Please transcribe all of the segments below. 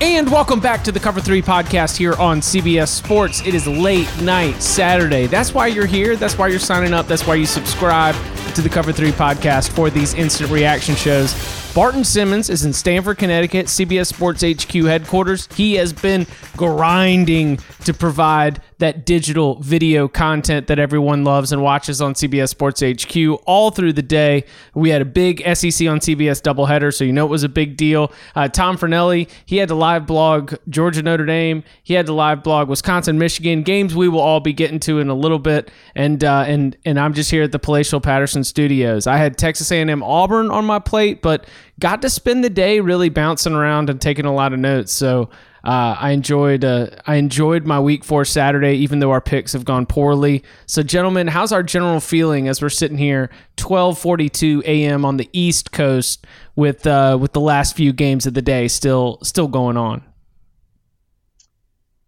And welcome back to the Cover 3 podcast here on CBS Sports. It is late night Saturday. That's why you're here. That's why you're signing up. That's why you subscribe to the Cover 3 podcast for these instant reaction shows. Barton Simmons is in Stamford, Connecticut, CBS Sports HQ headquarters. He has been grinding to provide that digital video content that everyone loves and watches on CBS Sports HQ all through the day. We had a big SEC on CBS doubleheader, so you know it was a big deal. Uh, Tom Fornelli, he had to live blog Georgia Notre Dame. He had to live blog Wisconsin Michigan games. We will all be getting to in a little bit, and uh, and and I'm just here at the Palatial Patterson Studios. I had Texas A&M Auburn on my plate, but got to spend the day really bouncing around and taking a lot of notes. So uh, I enjoyed uh, I enjoyed my week four Saturday, even though our picks have gone poorly. So, gentlemen, how's our general feeling as we're sitting here, twelve forty two a.m. on the East Coast, with uh, with the last few games of the day still still going on?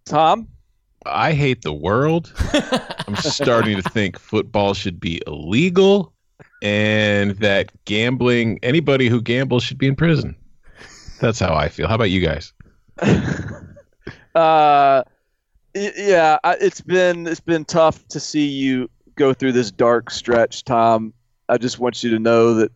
Tom, I hate the world. I'm starting to think football should be illegal, and that gambling anybody who gambles should be in prison. That's how I feel. How about you guys? uh, yeah, it's been it's been tough to see you go through this dark stretch, Tom. I just want you to know that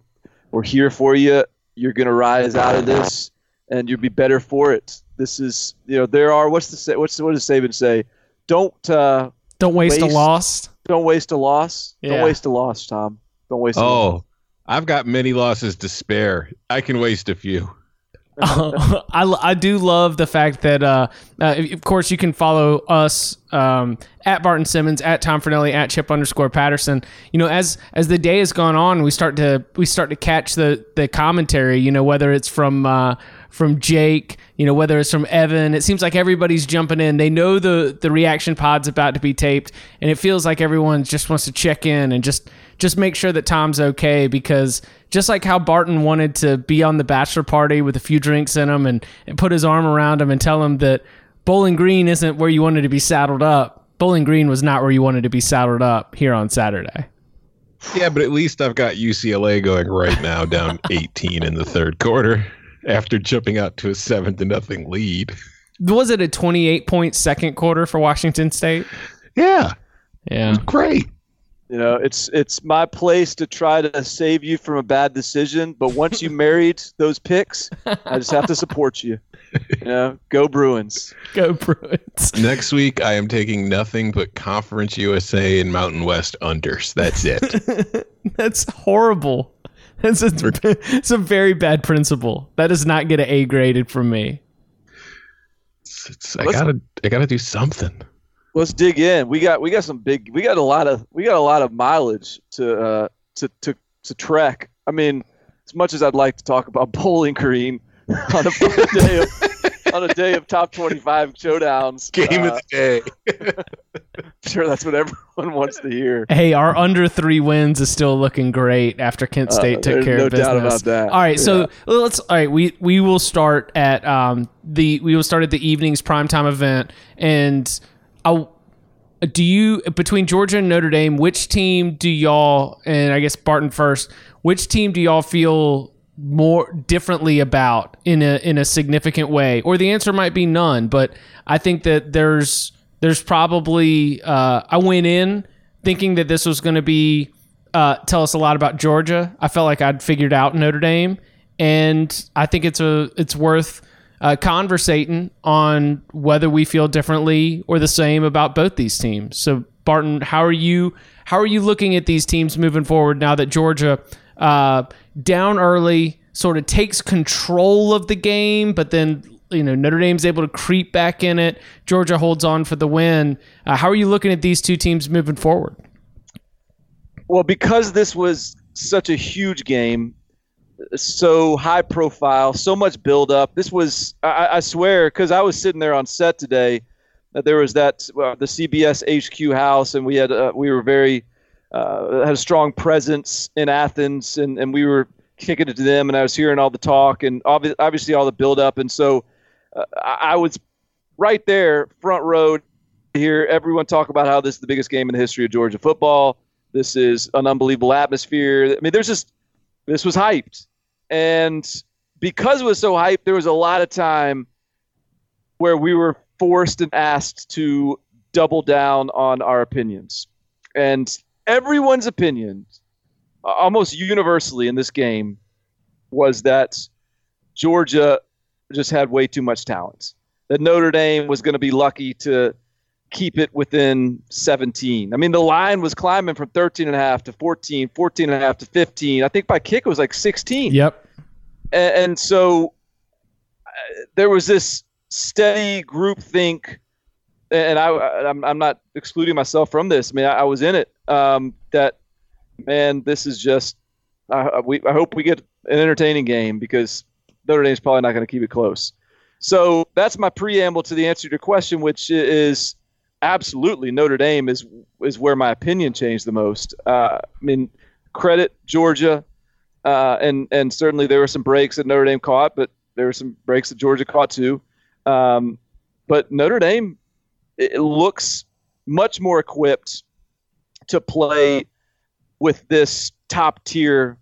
we're here for you. You're going to rise out of this, and you'll be better for it. This is, you know, there are what's the say? What's what does Saban say? Don't uh, don't waste, waste, a loss. Don't waste a loss. Yeah. Don't waste a loss, Tom. Don't waste. Oh, I've got many losses to spare. I can waste a few. I, I do love the fact that, uh, uh, of course, you can follow us um, at Barton Simmons, at Tom Fornelli, at Chip underscore Patterson. You know, as as the day has gone on, we start to we start to catch the the commentary. You know, whether it's from uh, from Jake, you know, whether it's from Evan. It seems like everybody's jumping in. They know the the reaction pod's about to be taped, and it feels like everyone just wants to check in and just just make sure that Tom's okay because just like how Barton wanted to be on the bachelor party with a few drinks in him and, and put his arm around him and tell him that Bowling Green isn't where you wanted to be saddled up. Bowling Green was not where you wanted to be saddled up here on Saturday. Yeah, but at least I've got UCLA going right now down 18 in the third quarter after jumping out to a 7 to nothing lead. Was it a 28 point second quarter for Washington State? Yeah. Yeah. great. You know, it's it's my place to try to save you from a bad decision, but once you married those picks, I just have to support you. You know, go Bruins. Go Bruins. Next week I am taking nothing but Conference USA and Mountain West unders. That's it. That's horrible. That's a, it's a very bad principle. That does not get an A graded from me. It's, it's, I gotta I gotta do something let's dig in. We got we got some big we got a lot of we got a lot of mileage to uh, to to to trek. I mean, as much as I'd like to talk about Bowling Green on a day of on a day of top twenty five showdowns, game uh, of the day. sure, that's what everyone wants to hear. Hey, our under three wins is still looking great after Kent uh, State uh, took care no of business. No doubt about that. All right, yeah. so let's. All right, we we will start at um the we will start at the evening's primetime event and I, do you between Georgia and Notre Dame, which team do y'all and I guess Barton first, which team do y'all feel more differently about in a in a significant way? Or the answer might be none, but I think that there's there's probably uh, I went in thinking that this was going to be uh, tell us a lot about Georgia. I felt like I'd figured out Notre Dame, and I think it's a it's worth uh, conversating on whether we feel differently or the same about both these teams. So, Barton, how are you? How are you looking at these teams moving forward now that Georgia uh, down early sort of takes control of the game, but then you know Notre Dame's able to creep back in it. Georgia holds on for the win. Uh, how are you looking at these two teams moving forward? Well, because this was such a huge game, so high profile, so much build up. This was, I, I swear, because I was sitting there on set today. That there was that uh, the CBS HQ house, and we had uh, we were very uh, had a strong presence in Athens, and, and we were kicking it to them, and I was hearing all the talk and obvi- obviously all the build up, and so uh, I was right there, front row, to hear everyone talk about how this is the biggest game in the history of Georgia football. This is an unbelievable atmosphere. I mean, there's just this was hyped, and because it was so hyped, there was a lot of time where we were forced and asked to double down on our opinions, and everyone's opinion, almost universally in this game, was that Georgia just had way too much talent. That Notre Dame was going to be lucky to keep it within 17. I mean, the line was climbing from 13 and a half to 14, 14 and a half to 15. I think by kick it was like 16. Yep. And, and so uh, there was this steady group think, and I, I'm, I'm not excluding myself from this. I mean, I, I was in it. Um, that man, this is just. Uh, we I hope we get an entertaining game because Notre Dame's probably not going to keep it close. So that's my preamble to the answer to your question, which is absolutely Notre Dame is is where my opinion changed the most. Uh, I mean, credit Georgia, uh, and and certainly there were some breaks that Notre Dame caught, but there were some breaks that Georgia caught too. Um, but Notre Dame it looks much more equipped to play with this top tier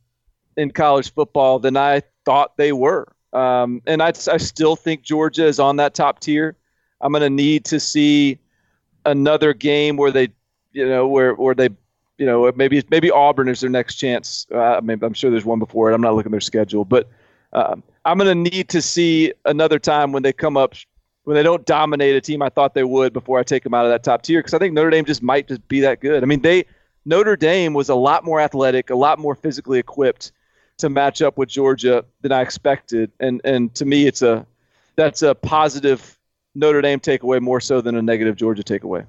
in college football than I thought they were. Um, and I, I still think Georgia is on that top tier. I'm going to need to see another game where they, you know, where where they, you know, maybe maybe Auburn is their next chance. Uh, I'm sure there's one before it. I'm not looking at their schedule, but um, I'm going to need to see another time when they come up when they don't dominate a team I thought they would before I take them out of that top tier because I think Notre Dame just might just be that good. I mean, they Notre Dame was a lot more athletic, a lot more physically equipped to match up with Georgia than I expected, and and to me, it's a that's a positive Notre Dame takeaway more so than a negative Georgia takeaway.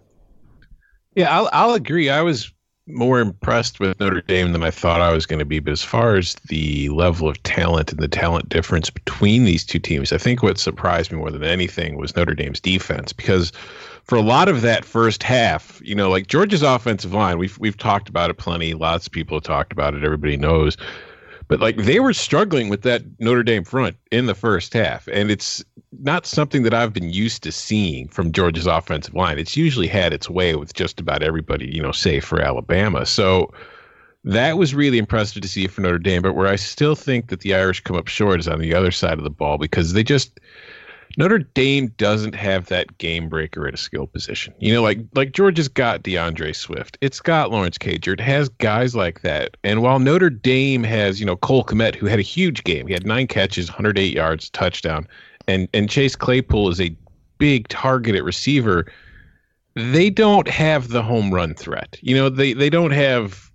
Yeah, I'll, I'll agree. I was more impressed with Notre Dame than I thought I was going to be. But as far as the level of talent and the talent difference between these two teams, I think what surprised me more than anything was Notre Dame's defense because for a lot of that first half, you know, like Georgia's offensive line, we've we've talked about it plenty. Lots of people have talked about it. Everybody knows. But like they were struggling with that Notre Dame front in the first half, and it's not something that I've been used to seeing from Georgia's offensive line. It's usually had its way with just about everybody, you know, save for Alabama. So that was really impressive to see for Notre Dame. But where I still think that the Irish come up short is on the other side of the ball because they just Notre Dame doesn't have that game breaker at a skill position. You know, like like Georgia's got D'Andre Swift. It's got Lawrence Cager. It has guys like that. And while Notre Dame has, you know, Cole Kmet, who had a huge game. He had nine catches, 108 yards, touchdown. And and Chase Claypool is a big targeted receiver. They don't have the home run threat. You know, they they don't have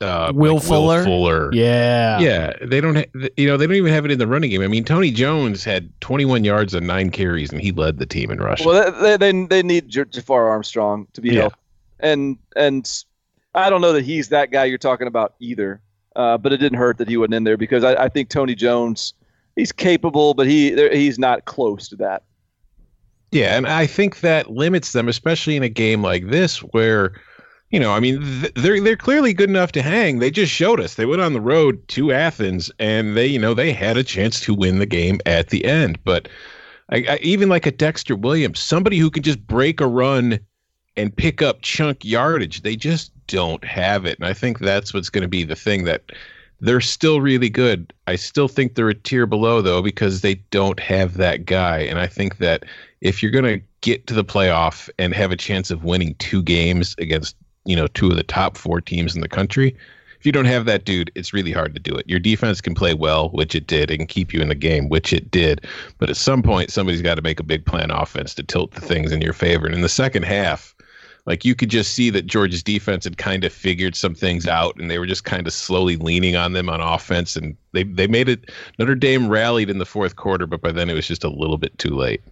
uh, Will like Fuller? Will Fuller. Yeah. Yeah, they don't. Ha- you know, they don't even have it in the running game. I mean, Tony Jones had 21 yards and nine carries, and he led the team in rushing. Well, they they, they need J- Jafar Armstrong to be Yeah. healthy, and and I don't know that he's that guy you're talking about either. Uh, but it didn't hurt that he wasn't in there because I, I think Tony Jones, he's capable, but he he's not close to that. Yeah, and I think that limits them, especially in a game like this, where, you know, I mean, th- they're they're clearly good enough to hang. They just showed us. They went on the road to Athens, and they, you know, they had a chance to win the game at the end. But I, I, even like a Dexter Williams, somebody who can just break a run and pick up chunk yardage, they just don't have it. And I think that's what's going to be the thing that they're still really good. I still think they're a tier below though because they don't have that guy. And I think that if you're going to get to the playoff and have a chance of winning two games against, you know, two of the top 4 teams in the country, if you don't have that dude, it's really hard to do it. Your defense can play well, which it did, and keep you in the game, which it did. But at some point, somebody's got to make a big plan offense to tilt the things in your favor. And in the second half, like you could just see that Georgia's defense had kind of figured some things out, and they were just kind of slowly leaning on them on offense, and they they made it. Notre Dame rallied in the fourth quarter, but by then it was just a little bit too late.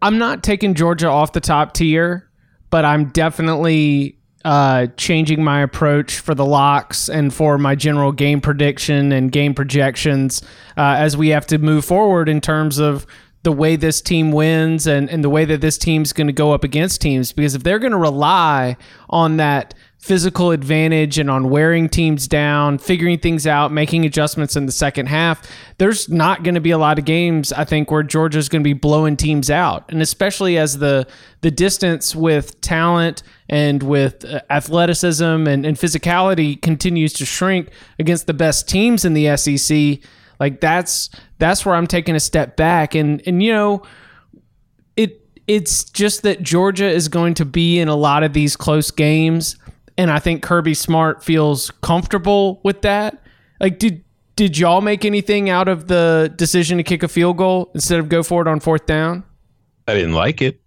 I'm not taking Georgia off the top tier, but I'm definitely uh, changing my approach for the locks and for my general game prediction and game projections uh, as we have to move forward in terms of the way this team wins and, and the way that this team's going to go up against teams. Because if they're going to rely on that physical advantage and on wearing teams down, figuring things out, making adjustments in the second half, there's not going to be a lot of games I think where Georgia's going to be blowing teams out. And especially as the the distance with talent and with uh, athleticism and, and physicality continues to shrink against the best teams in the SEC, like that's that's where I'm taking a step back and and you know it it's just that Georgia is going to be in a lot of these close games and I think Kirby Smart feels comfortable with that. Like, did did y'all make anything out of the decision to kick a field goal instead of go for it on fourth down? I didn't like it.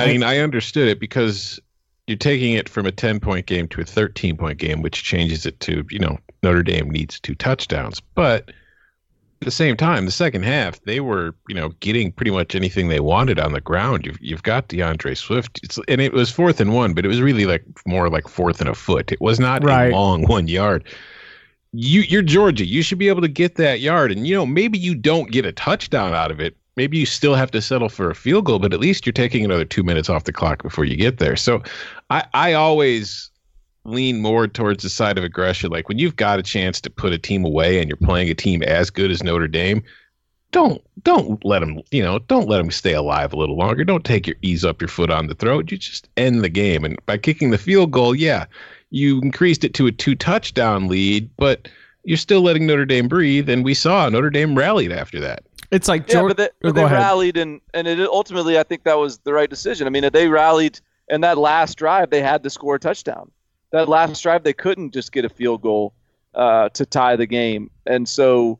I mean, I understood it because you're taking it from a 10 point game to a 13 point game, which changes it to, you know, Notre Dame needs two touchdowns. But the same time, the second half, they were, you know, getting pretty much anything they wanted on the ground. You've, you've got D'Andre Swift, it's, and it was fourth and one, but it was really like more like fourth and a foot. It was not right. a long one yard. You, you're Georgia. You should be able to get that yard, and you know maybe you don't get a touchdown out of it. Maybe you still have to settle for a field goal, but at least you're taking another two minutes off the clock before you get there. So, I, I always lean more towards the side of aggression. Like when you've got a chance to put a team away and you're playing a team as good as Notre Dame, don't don't let them you know don't let them stay alive a little longer. Don't take your ease up your foot on the throat. You just end the game. And by kicking the field goal, yeah, you increased it to a two touchdown lead, but you're still letting Notre Dame breathe. And we saw Notre Dame rallied after that. It's like yeah, but they, but they rallied and and it ultimately I think that was the right decision. I mean, if they rallied and that last drive they had to score a touchdown that last drive they couldn't just get a field goal uh, to tie the game, and so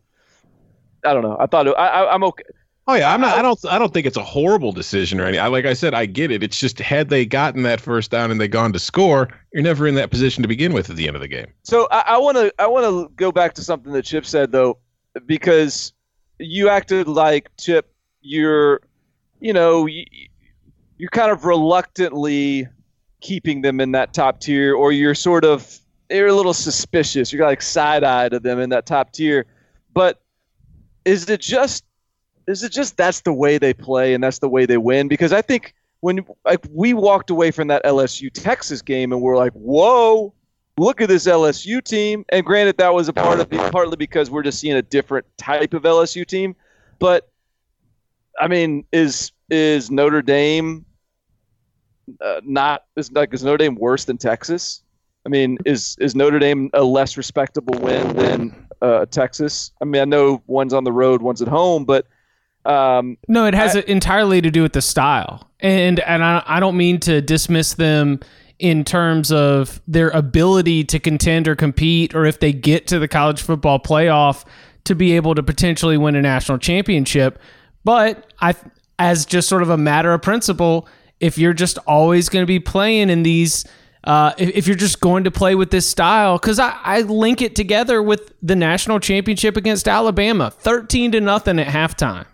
I don't know. I thought I, am okay. Oh yeah, I'm not. I don't. I don't think it's a horrible decision or anything. like I said, I get it. It's just had they gotten that first down and they gone to score, you're never in that position to begin with at the end of the game. So I want to. I want to go back to something that Chip said though, because you acted like Chip. You're, you know, you, you're kind of reluctantly keeping them in that top tier, or you're sort of you're a little suspicious. You're like side eye to them in that top tier. But is it just is it just that's the way they play and that's the way they win? Because I think when like we walked away from that LSU Texas game and we're like, whoa, look at this LSU team. And granted, that was a part of partly because we're just seeing a different type of LSU team. But I mean, is is Notre Dame uh, not is like is Notre Dame worse than Texas? I mean, is is Notre Dame a less respectable win than uh, Texas? I mean, I know one's on the road, one's at home, but um, no, it has I, entirely to do with the style, and and I, I don't mean to dismiss them in terms of their ability to contend or compete, or if they get to the college football playoff to be able to potentially win a national championship. But I, as just sort of a matter of principle, if you're just always going to be playing in these uh, if, if, you're just going to play with this style, because I, I, link it together with the national championship against Alabama, thirteen to nothing at halftime,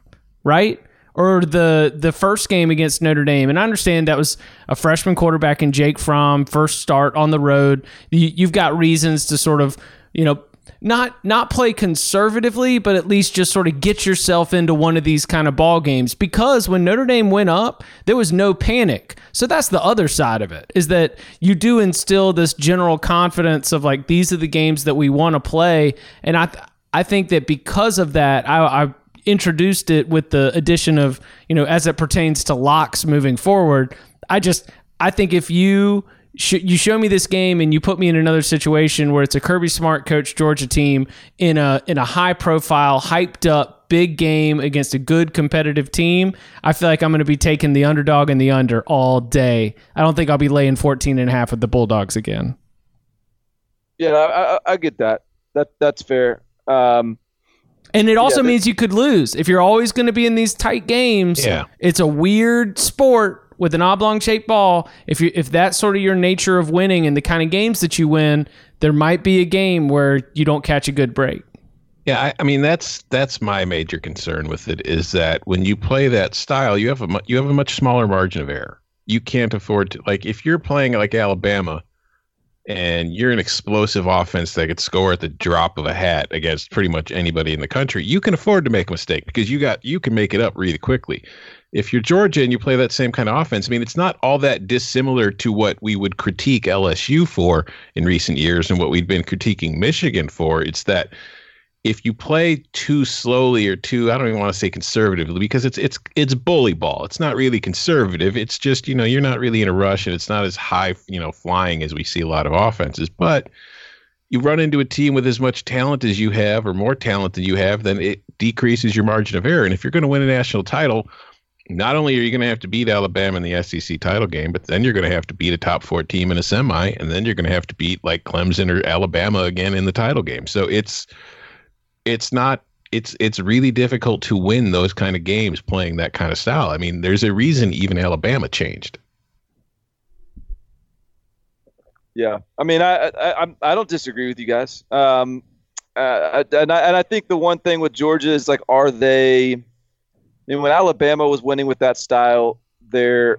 right? Or the the first game against Notre Dame, and I understand that was a freshman quarterback in Jake Fromm, first start on the road. You, you've got reasons to sort of you know not not play conservatively, but at least just sort of get yourself into one of these kind of ball games. Because when Notre Dame went up, there was no panic. So that's the other side of it is that you do instill this general confidence of like these are the games that we want to play, and I th- I think that because of that, I, I introduced it with the addition of you know as it pertains to locks moving forward. I just I think if you you show me this game and you put me in another situation where it's a Kirby Smart coach Georgia team in a in a high profile, hyped up big game against a good competitive team, I feel like I'm going to be taking the underdog and the under all day. I don't think I'll be laying 14 and a half with the Bulldogs again. Yeah, I, I, I get that. That that's fair. Um, And it also Yeah, means you could lose. If you're always going to be in these tight games, Yeah. it's a weird sport with an oblong shaped ball. If you if that's sort of your nature of winning and the kind of games that you win, there might be a game where you don't catch a good break. Yeah, I, I mean that's that's my major concern with it is that when you play that style, you have a you have a much smaller margin of error. You can't afford to like if you're playing like Alabama, and you're an explosive offense that could score at the drop of a hat against pretty much anybody in the country. You can afford to make a mistake because you got you can make it up really quickly. If you're Georgia and you play that same kind of offense, I mean, it's not all that dissimilar to what we would critique LSU for in recent years and what we've been critiquing Michigan for. It's that if you play too slowly or too I don't even want to say conservatively because it's it's it's bully ball. It's not really conservative. It's just, you know, you're not really in a rush and it's not as high, you know, flying as we see a lot of offenses. But you run into a team with as much talent as you have or more talent than you have, then it decreases your margin of error. And if you're going to win a national title, not only are you going to have to beat Alabama in the SEC title game, but then you're going to have to beat a top four team in a semi, and then you're going to have to beat like Clemson or Alabama again in the title game. So it's it's not it's it's really difficult to win those kind of games playing that kind of style. I mean, there's a reason even Alabama changed. Yeah, I mean, I I I don't disagree with you guys. Um, uh, and I and I think the one thing with Georgia is like, are they? Mean, when Alabama was winning with that style, their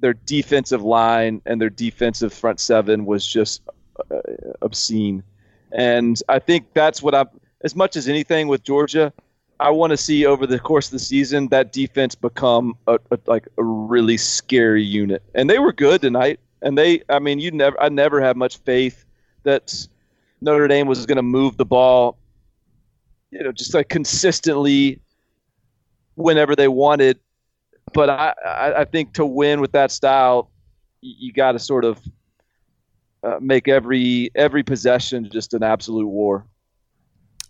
their defensive line and their defensive front seven was just uh, obscene, and I think that's what I'm. As much as anything with Georgia, I want to see over the course of the season that defense become a, a like a really scary unit, and they were good tonight. And they, I mean, you never, I never had much faith that Notre Dame was going to move the ball, you know, just like consistently whenever they wanted. But I, I, think to win with that style, you, you got to sort of uh, make every every possession just an absolute war.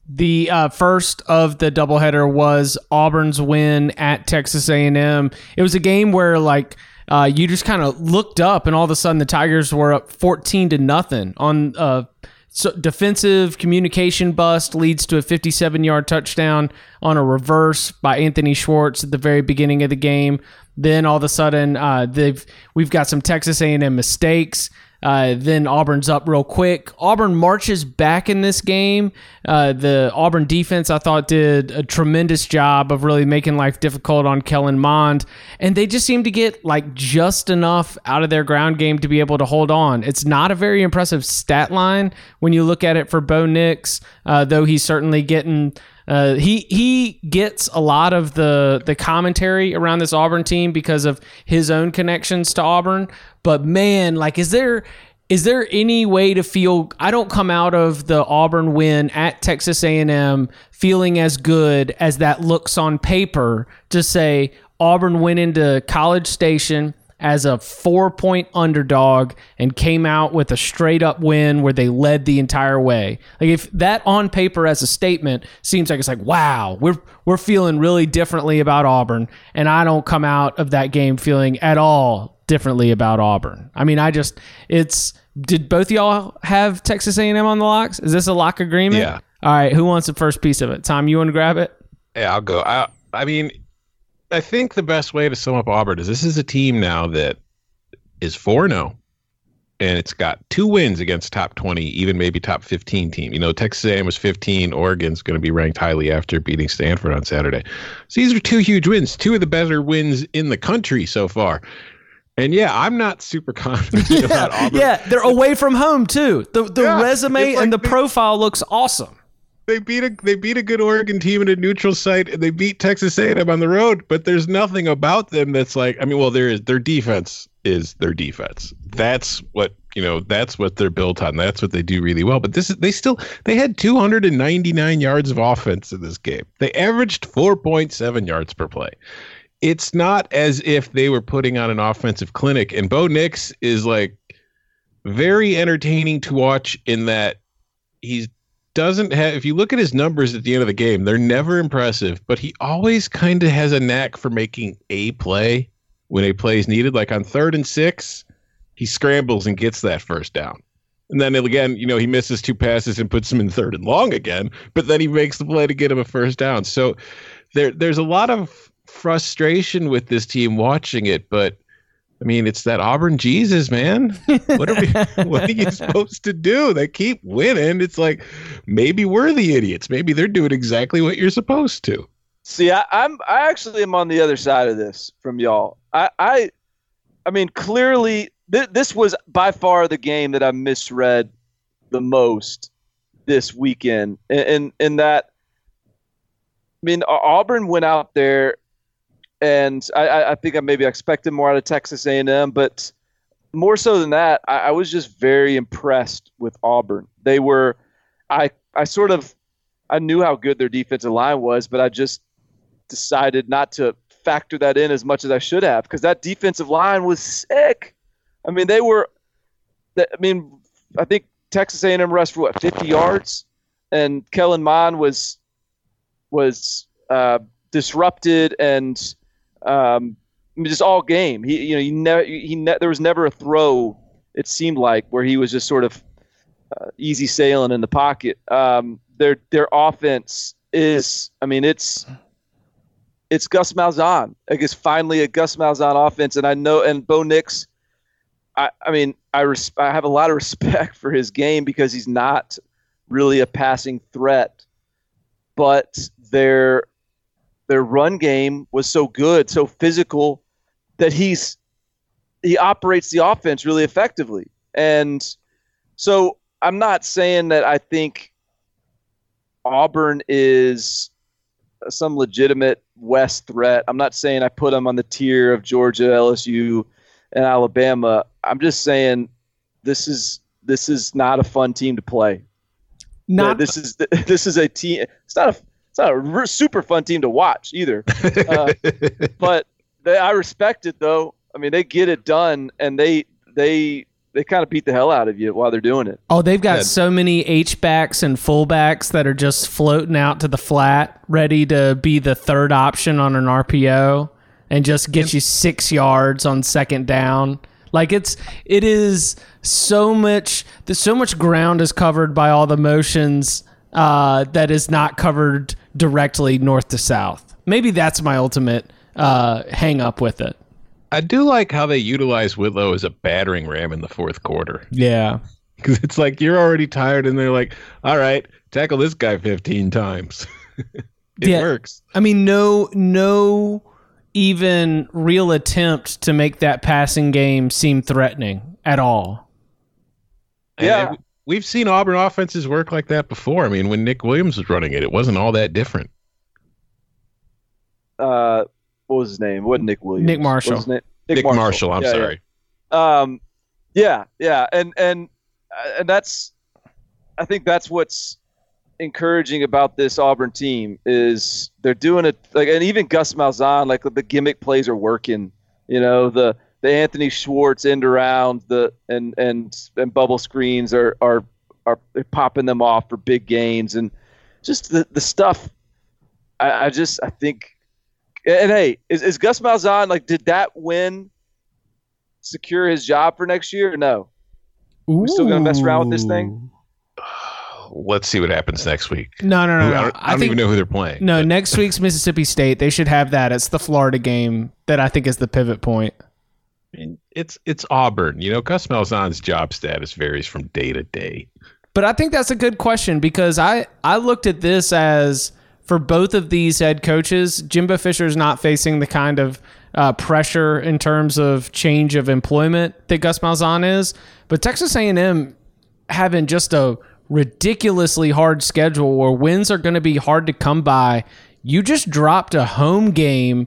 The uh, first of the doubleheader was Auburn's win at Texas A&M. It was a game where like uh, you just kind of looked up, and all of a sudden the Tigers were up fourteen to nothing on uh, so defensive communication bust leads to a 57 yard touchdown on a reverse by Anthony Schwartz at the very beginning of the game. Then all of a sudden, uh, they've we've got some Texas A&M mistakes. Uh, then Auburn's up real quick. Auburn marches back in this game. Uh, the Auburn defense, I thought, did a tremendous job of really making life difficult on Kellen Mond, and they just seem to get like just enough out of their ground game to be able to hold on. It's not a very impressive stat line when you look at it for Bo Nix, uh, though he's certainly getting. Uh, he he gets a lot of the the commentary around this Auburn team because of his own connections to Auburn. But man, like, is there is there any way to feel? I don't come out of the Auburn win at Texas A and M feeling as good as that looks on paper to say Auburn went into College Station as a four point underdog and came out with a straight up win where they led the entire way. Like if that on paper as a statement seems like it's like wow, we're we're feeling really differently about Auburn and I don't come out of that game feeling at all differently about Auburn. I mean, I just it's did both y'all have Texas A&M on the locks? Is this a lock agreement? Yeah. All right, who wants the first piece of it? Tom, you want to grab it? Yeah, I'll go. I, I mean, I think the best way to sum up Auburn is this is a team now that is 4 0, and it's got two wins against top 20, even maybe top 15 team. You know, Texas A&M was 15. Oregon's going to be ranked highly after beating Stanford on Saturday. So these are two huge wins, two of the better wins in the country so far. And yeah, I'm not super confident about Auburn. Yeah, they're away from home too. The the Yeah, resume like and the they- profile looks awesome. They beat a they beat a good Oregon team in a neutral site, and they beat Texas A&M on the road. But there's nothing about them that's like. I mean, well, there is their defense is their defense. That's what you know. That's what they're built on. That's what they do really well. But this is they still they had 299 yards of offense in this game. They averaged 4.7 yards per play. It's not as if they were putting on an offensive clinic. And Bo Nix is like very entertaining to watch in that he's doesn't have if you look at his numbers at the end of the game they're never impressive but he always kind of has a knack for making a play when a play is needed like on third and six he scrambles and gets that first down And then again, you know, he misses two passes and puts him in third and long again, but then he makes the play to get him a first down. So there there's a lot of frustration with this team watching it, but I mean, it's that Auburn Jesus, man. What are we what are you supposed to do? They keep winning. It's like maybe we're the idiots. Maybe they're doing exactly what you're supposed to. See, I, I'm I actually am on the other side of this from y'all. I I, I mean, clearly th- this was by far the game that I misread the most this weekend, and in, in that, I mean, Auburn went out there, and I, I think I maybe expected more out of Texas A&M, but more so than that, I, I was just very impressed with Auburn. They were, I I sort of, I knew how good their defensive line was, but I just decided not to factor that in as much as I should have because that defensive line was sick. I mean, they were. I mean, I think Texas A&M rushed for what 50 yards, and Kellen Mond was was uh, disrupted and um, just all game. He you know he never he ne- there was never a throw. It seemed like where he was just sort of uh, easy sailing in the pocket. Um, their their offense is. I mean, it's it's Gus Malzahn. I guess finally a Gus Malzahn offense, and I know and Bo Nix. I, I mean, I res- I have a lot of respect for his game because he's not really a passing threat, but their their run game was so good, so physical that he's he operates the offense really effectively. And so I'm not saying that I think Auburn is some legitimate West threat. I'm not saying I put them on the tier of Georgia, LSU, and Alabama. I'm just saying this is this is not a fun team to play. Not this is this is a team. It's not a it's not a super fun team to watch either. Uh, but they, I respect it though. I mean, they get it done, and they they they kind of beat the hell out of you while they're doing it. Oh, they've got Yeah. so many H backs and fullbacks that are just floating out to the flat, ready to be the third option on an RPO and just get you six yards on second down. Like it's it is so much. There's so much ground is covered by all the motions uh, that is not covered directly north to south. Maybe that's my ultimate uh, hang up with it. I do like how they utilize Whitlow as a battering ram in the fourth quarter. Yeah. Because it's like you're already tired, and they're like, "All right, tackle this guy 15 times." it Yeah. works. I mean, no, no, even real attempt to make that passing game seem threatening at all. And Yeah. it- we've seen Auburn offenses work like that before. I mean, when Nick Williams was running it, it wasn't all that different. Uh, what was his name? What Nick Williams? Nick Marshall. What was his name? Nick, Marshall, I'm Yeah, yeah. sorry. Um, yeah, yeah, and and uh, and that's, I think that's what's encouraging about this Auburn team is they're doing it like, and even Gus Malzahn, like the gimmick plays are working. You know, the the Anthony Schwartz end around the and and and bubble screens are are are popping them off for big gains and just the the stuff. I, I just I think, and hey, is, is Gus Malzahn like did that win? secure his job for next year or no? We still gonna mess around with this thing? Let's see what happens next week. No, no, no, I don't, I I don't think even know who they're playing. no. Next week's Mississippi State, they should have that. It's the Florida game that I think is the pivot point. Mean, it's it's Auburn. You know, Gus Malzahn's job status varies from day to day. But I think that's a good question because I I looked at this as for both of these head coaches, Jimbo Fisher is not facing the kind of uh, pressure in terms of change of employment that Gus Malzahn is, but Texas A&M having just a ridiculously hard schedule where wins are going to be hard to come by. You just dropped a home game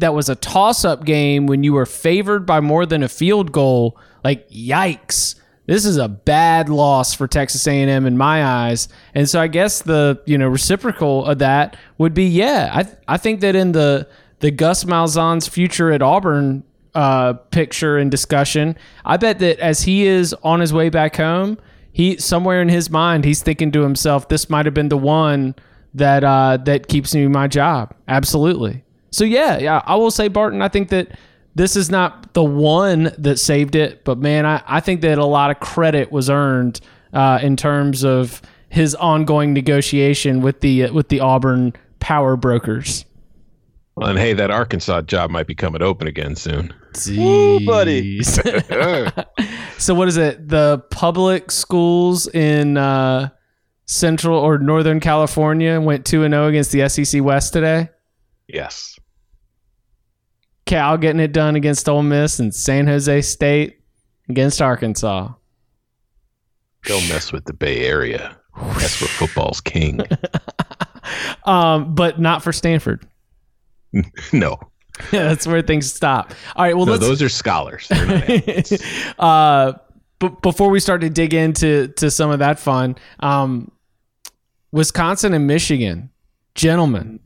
that was a toss-up game when you were favored by more than a field goal. Like yikes. This is a bad loss for Texas A&M in my eyes. And so I guess the, you know, reciprocal of that would be yeah, I I think that in the the Gus Malzahn's future at Auburn uh, picture and discussion, I bet that as he is on his way back home, he somewhere in his mind he's thinking to himself, "This might have been the one that uh, that keeps me my job." Absolutely. So yeah, yeah, I will say Barton. I think that this is not the one that saved it, but man, I, I think that a lot of credit was earned uh, in terms of his ongoing negotiation with the with the Auburn power brokers. And hey, that Arkansas job might be coming open again soon. Ooh, buddy. so what is it? The public schools in uh, Central or Northern California went two and zero against the SEC West today. Yes. Cal getting it done against Ole Miss and San Jose State against Arkansas. Don't mess with the Bay Area. That's where football's king. Um, but not for Stanford. no. That's where things stop. All right. Well, No, let's. those are scholars. Uh, but before we start to dig into to some of that fun, um, Wisconsin and Michigan, gentlemen,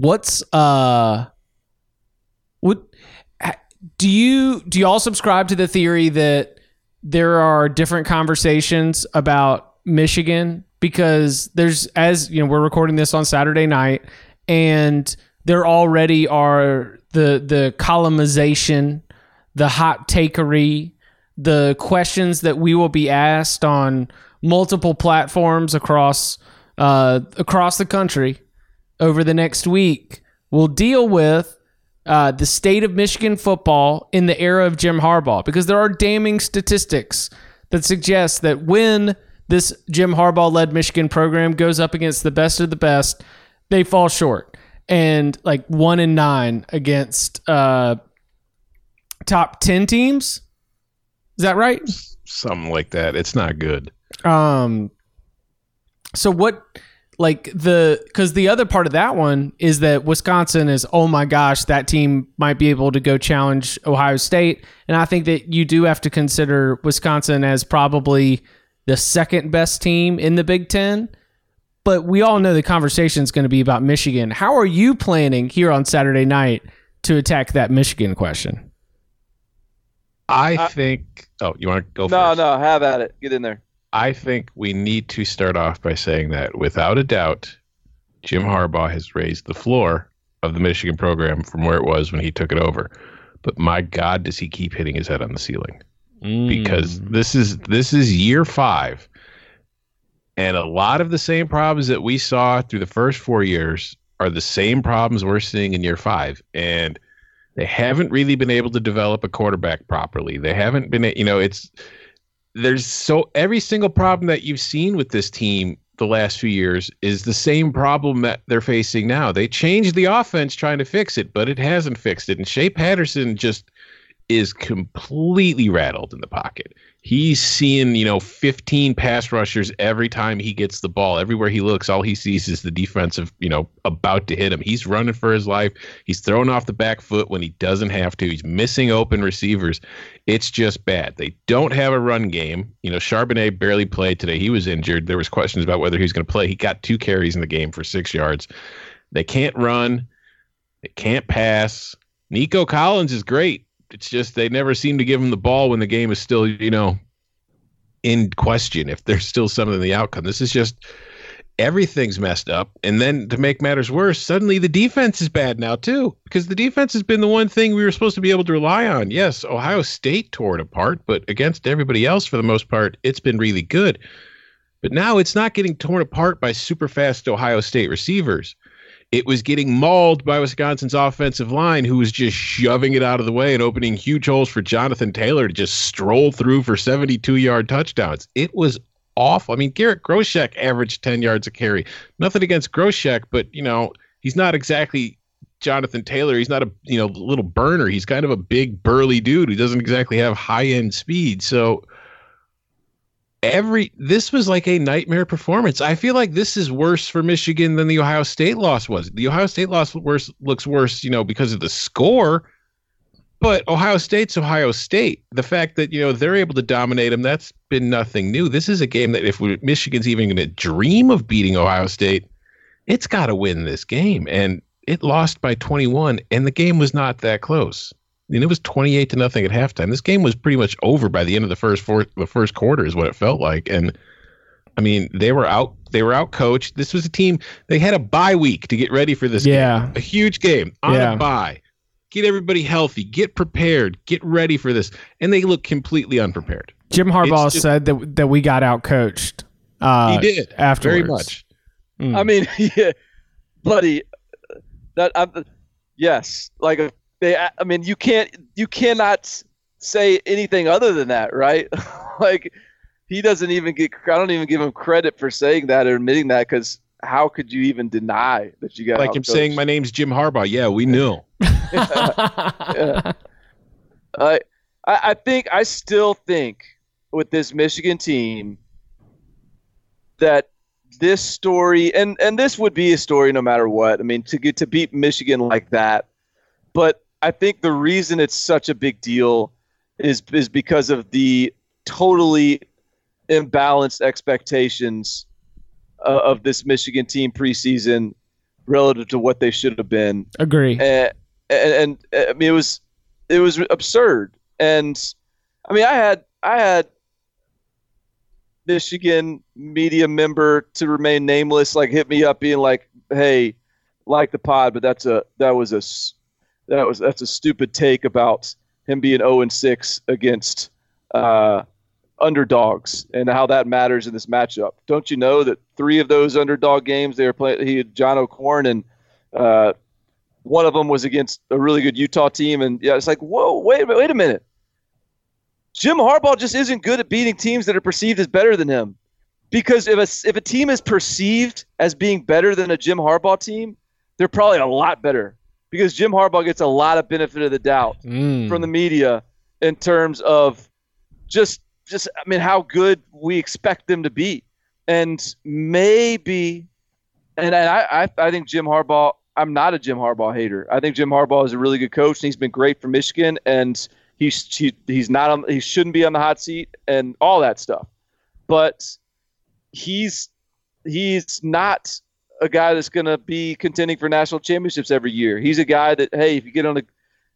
what's uh, what do you do you all subscribe to the theory that there are different conversations about Michigan? Because there's as you know we're recording this on Saturday night and there already are the the columnization, the hot takery, the questions that we will be asked on multiple platforms across uh, across the country over the next week will deal with uh, the state of Michigan football in the era of Jim Harbaugh because there are damning statistics that suggest that when this Jim Harbaugh led Michigan program goes up against the best of the best, they fall short. And like one in nine against uh, top 10 teams. Is that right? Something like that. It's not good. Um, so what, like the, because the other part of that one is that Wisconsin is, oh my gosh, that team might be able to go challenge Ohio State, and I think that you do have to consider Wisconsin as probably the second best team in the Big Ten. But we all know the conversation is going to be about Michigan. How are you planning here on Saturday night to attack that Michigan question? I Uh, think. Oh, you want to go No, first? no, have at it. Get in there. I think we need to start off by saying that without a doubt, Jim Harbaugh has raised the floor of the Michigan program from where it was when he took it over. But my God, does he keep hitting his head on the ceiling? Because mm. this is this is year five, and a lot of the same problems that we saw through the first four years are the same problems we're seeing in year five, and they haven't really been able to develop a quarterback properly. They haven't been, you know, it's there's so every single problem that you've seen with this team the last few years is the same problem that they're facing now. They changed the offense trying to fix it, but it hasn't fixed it. And Shea Patterson just is completely rattled in the pocket. He's seeing, you know, 15 pass rushers every time he gets the ball. Everywhere he looks, all he sees is the defensive, you know, about to hit him. He's running for his life. He's throwing off the back foot when he doesn't have to. He's missing open receivers. It's just bad. They don't have a run game. You know, Charbonnet barely played today. He was injured. There was questions about whether he's going to play. He got two carries in the game for six yards. They can't run. They can't pass. Nico Collins is great. It's just they never seem to give him the ball when the game is still, you know, in question. If there's still something in the outcome, this is just everything's messed up. And then to make matters worse, suddenly the defense is bad now too, because the defense has been the one thing we were supposed to be able to rely on. Yes, Ohio State tore it apart, but against everybody else for the most part, it's been really good. But now it's not getting torn apart by super fast Ohio State receivers. It was getting mauled by Wisconsin's offensive line, who was just shoving it out of the way and opening huge holes for Jonathan Taylor to just stroll through for 72 yard touchdowns. It was awful. I mean, Garrett Groshek averaged 10 yards a carry. Nothing against Groshek, but, you know, he's not exactly Jonathan Taylor. He's not a, you know, little burner. He's kind of a big, burly dude who doesn't exactly have high end speed. So, every this was like a nightmare performance. I feel like this is worse for Michigan than the Ohio State loss was. The Ohio State loss worse looks worse, you know, because of the score. But Ohio State's Ohio State. The fact that you know they're able to dominate them, that's been nothing new. This is a game that if we, Michigan's even going to dream of beating Ohio State, it's got to win this game. And it lost by 21, and the game was not that close. I mean, it was 28 to nothing at halftime. This game was pretty much over by the end of the first four, the first quarter is what it felt like. And I mean, they were out they were out coached. This was a team they had a bye week to get ready for this Yeah. game. A huge game on Yeah. a bye. get everybody healthy, get prepared, get ready for this, and they look completely unprepared. Jim Harbaugh just- said that that we got out coached. Uh, he did afterwards. very much. Mm. I mean, yeah, buddy, that I'm, yes, like uh, they. I mean, you can't, you cannot say anything other than that, right? like he doesn't even get. I don't even give him credit for saying that or admitting that because how could you even deny that you got Like him saying, "My name's Jim Harbaugh." Yeah, we knew. Yeah. I, I I think I still think with this Michigan team that this story and and this would be a story no matter what. I mean to get to beat Michigan like that. But I think the reason it's such a big deal is is because of the totally imbalanced expectations uh, of this Michigan team preseason relative to what they should have been Agree. and, and, and I mean it was it was absurd. And I mean I had I had Michigan media member to remain nameless like hit me up being like, "Hey, like the pod, but that's a that was a that was that's a stupid take about him being 0 and 6 against uh, underdogs and how that matters in this matchup. Don't you know that three of those underdog games they were playing he had John O'Korn and uh, one of them was against a really good Utah team, and yeah, it's like, whoa, wait, wait a minute. Jim Harbaugh just isn't good at beating teams that are perceived as better than him, because if a if a team is perceived as being better than a Jim Harbaugh team, they're probably a lot better because Jim Harbaugh gets a lot of benefit of the doubt Mm. from the media in terms of just just I mean how good we expect them to be, and maybe, and I I, I think Jim Harbaugh. I'm not a Jim Harbaugh hater. I think Jim Harbaugh is a really good coach, and he's been great for Michigan, and he's he, he's not on he shouldn't be on the hot seat and all that stuff, but he's he's not a guy that's going to be contending for national championships every year. He's a guy that hey, if you get on a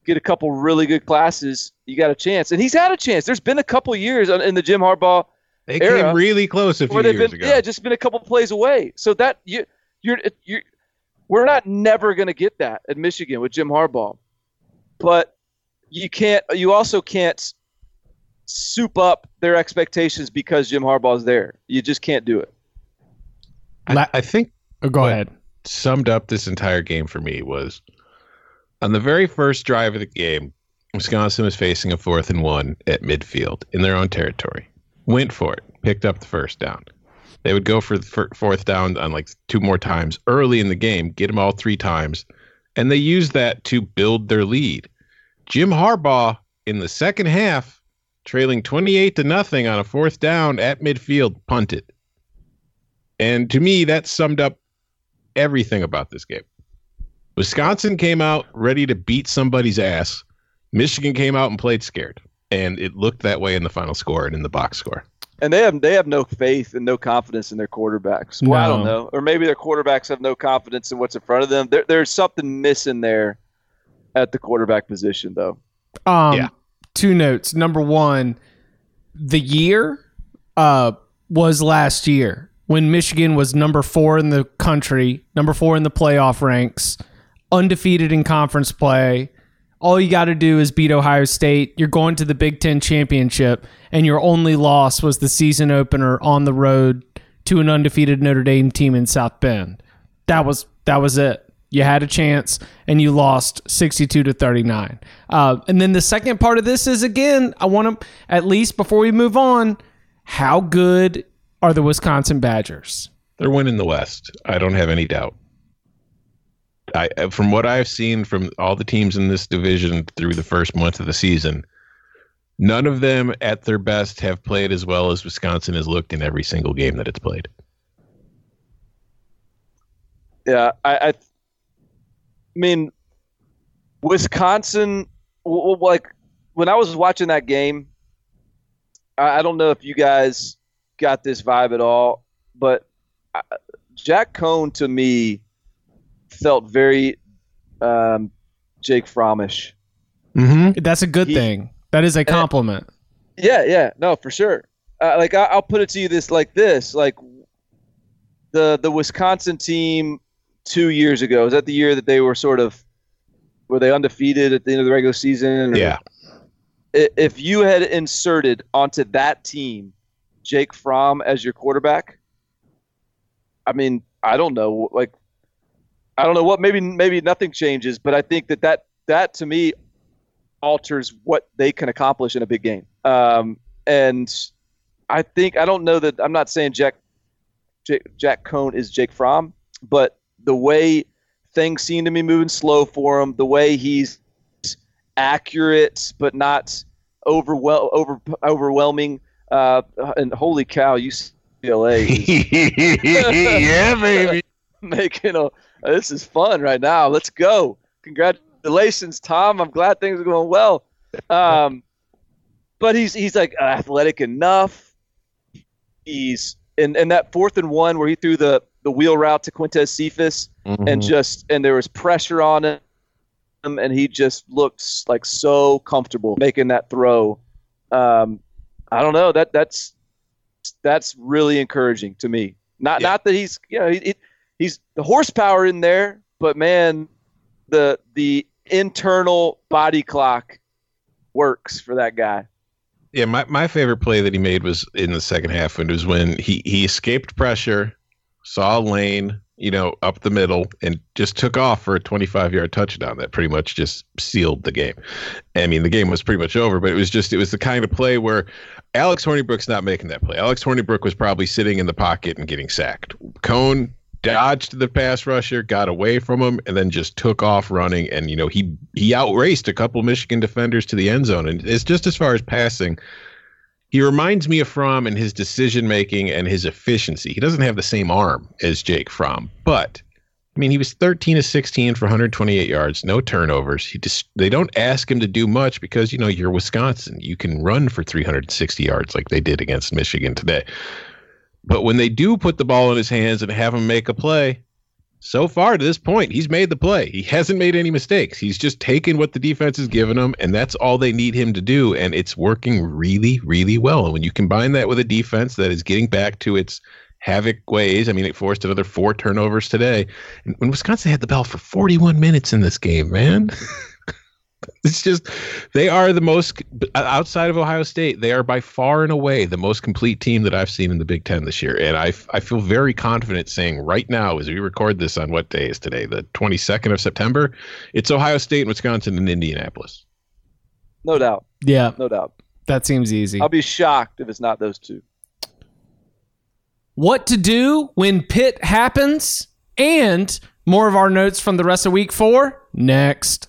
get a couple really good classes, you got a chance. And he's had a chance. There's been a couple years in the Jim Harbaugh They Era, came really close a few years been ago. yeah, just been a couple plays away. So that you you're you're we're not never going to get that at Michigan with Jim Harbaugh. But you can't you also can't soup up their expectations because Jim Harbaugh's there. You just can't do it. I, I think Oh, go What? ahead. summed up this entire game for me was on the very first drive of the game, Wisconsin was facing a fourth and one at midfield in their own territory. Went for it, picked up the first down. They would go for the fourth down on like two more times early in the game, get them all three times, and they used that to build their lead. Jim Harbaugh in the second half, trailing 28 to nothing on a fourth down at midfield, punted. And to me, that summed up everything about this game. Wisconsin came out ready to beat somebody's ass. Michigan came out and played scared. And it looked that way in the final score and in the box score. And they have they have no faith and no confidence in their quarterbacks. Well, I don't know, or maybe their quarterbacks have no confidence in what's in front of them. There, there's something missing there at the quarterback position, though. Um, Yeah. Two notes. Number one, the year uh, was last year when Michigan was number four in the country, number four in the playoff ranks, undefeated in conference play. All you got to do is beat Ohio State. You're going to the Big Ten championship, and your only loss was the season opener on the road to an undefeated Notre Dame team in South Bend. That was that was it. You had a chance and you lost 62 to 39. Uh, and then the second part of this is again, I want to at least before we move on, how good are the Wisconsin Badgers? They're winning the West. I don't have any doubt. I, uh, from what I've seen from all the teams in this division through the first month of the season, none of them at their best have played as well as Wisconsin has looked in every single game that it's played. Yeah, I, I, I mean, Wisconsin. w- w- Like when I was watching that game, I, I don't know if you guys got this vibe at all, but I, Jack Coan to me felt very um, Jake Fromish. Mm-hmm. That's a good He- thing. That is a compliment. Yeah, yeah, no, for sure. Uh, like I, I'll put it to you this like this: like the the Wisconsin team two years ago. Is that the year that they were sort of were they undefeated at the end of the regular season? Or- Yeah. if you had inserted onto that team Jake Fromm as your quarterback, I mean, I don't know, like, I don't know what. Maybe maybe nothing changes, but I think that that that to me alters what they can accomplish in a big game. Um, and I think I don't know that I'm not saying Jack Jack, Jack Coan is Jake Fromm, but the way things seem to be moving slow for him, the way he's accurate but not overwhel- over overwhelming. Uh, and holy cow, UCLA yeah, baby. making a. This is fun right now. Let's go! Congratulations, Tom. I'm glad things are going well. Um, but he's he's like athletic enough. He's in in that fourth and one where he threw the the wheel route to Quintez Cephus Mm-hmm. and just and there was pressure on him and he just looked like so comfortable making that throw um, i don't know. That that's that's really encouraging to me. Not Yeah. not that he's you know he, he- he's the horsepower in there but man the the internal body clock works for that guy. Yeah, my, my favorite play that he made was in the second half, and it was when he, he escaped pressure, saw a lane, you know, up the middle, and just took off for a 25 yard touchdown that pretty much just sealed the game. I mean, the game was pretty much over, but it was just, it was the kind of play where Alex Hornibrook's not making that play. Alex Hornibrook was probably sitting in the pocket and getting sacked. Coan dodged the pass rusher, got away from him, and then just took off running. And you know he he outraced a couple Michigan defenders to the end zone. And it's just as far as passing, he reminds me of Fromm in his decision making and his efficiency. He doesn't have the same arm as Jake Fromm, but I mean he was 13 to 16 for 128 yards, no turnovers. He just they don't ask him to do much because you know you're Wisconsin, you can run for 360 yards like they did against Michigan today. But when they do put the ball in his hands and have him make a play, so far to this point, he's made the play. He hasn't made any mistakes. He's just taken what the defense has given him, and that's all they need him to do. And it's working really, really well. And when you combine that with a defense that is getting back to its havoc ways, I mean, it forced another four turnovers today. And when Wisconsin had the ball for 41 minutes in this game, man. It's just they are the most outside of Ohio State. They are by far and away the most complete team that I've seen in the Big Ten this year, and I I feel very confident saying right now as we record this on what day is today, the 22nd of September, it's Ohio State, and Wisconsin, and Indianapolis. no doubt Yeah, no doubt that seems easy. i'll be shocked if it's not those two what to do when Pitt happens, and more of our notes from the rest of week four next.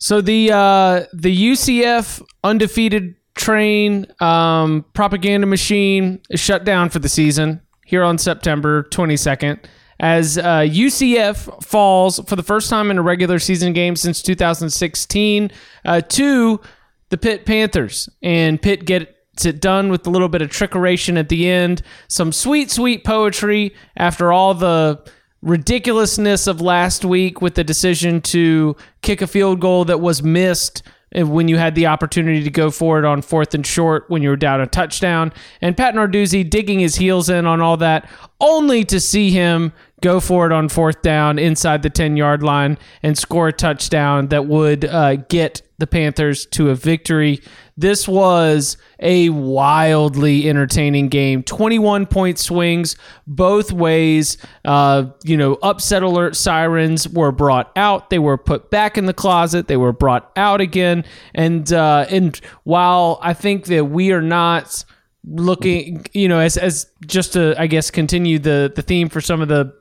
So the uh, the UCF undefeated train um, propaganda machine is shut down for the season here on September 22nd as uh, UCF falls for the first time in a regular season game since 2016 uh, to the Pitt Panthers, and Pitt gets it done with a little bit of trickeration at the end, some sweet sweet poetry after all the ridiculousness of last week with the decision to kick a field goal that was missed when you had the opportunity to go for it on fourth and short when you were down a touchdown. And Pat Narduzzi digging his heels in on all that, only to see him go for it on fourth down inside the 10 yard line and score a touchdown that would uh, get the Panthers to a victory. This was a wildly entertaining game. 21 point swings both ways. Uh, you know, upset alert sirens were brought out. They were put back in the closet. They were brought out again. And uh, and while I think that we are not looking, you know, as as just to I guess continue the the theme for some of the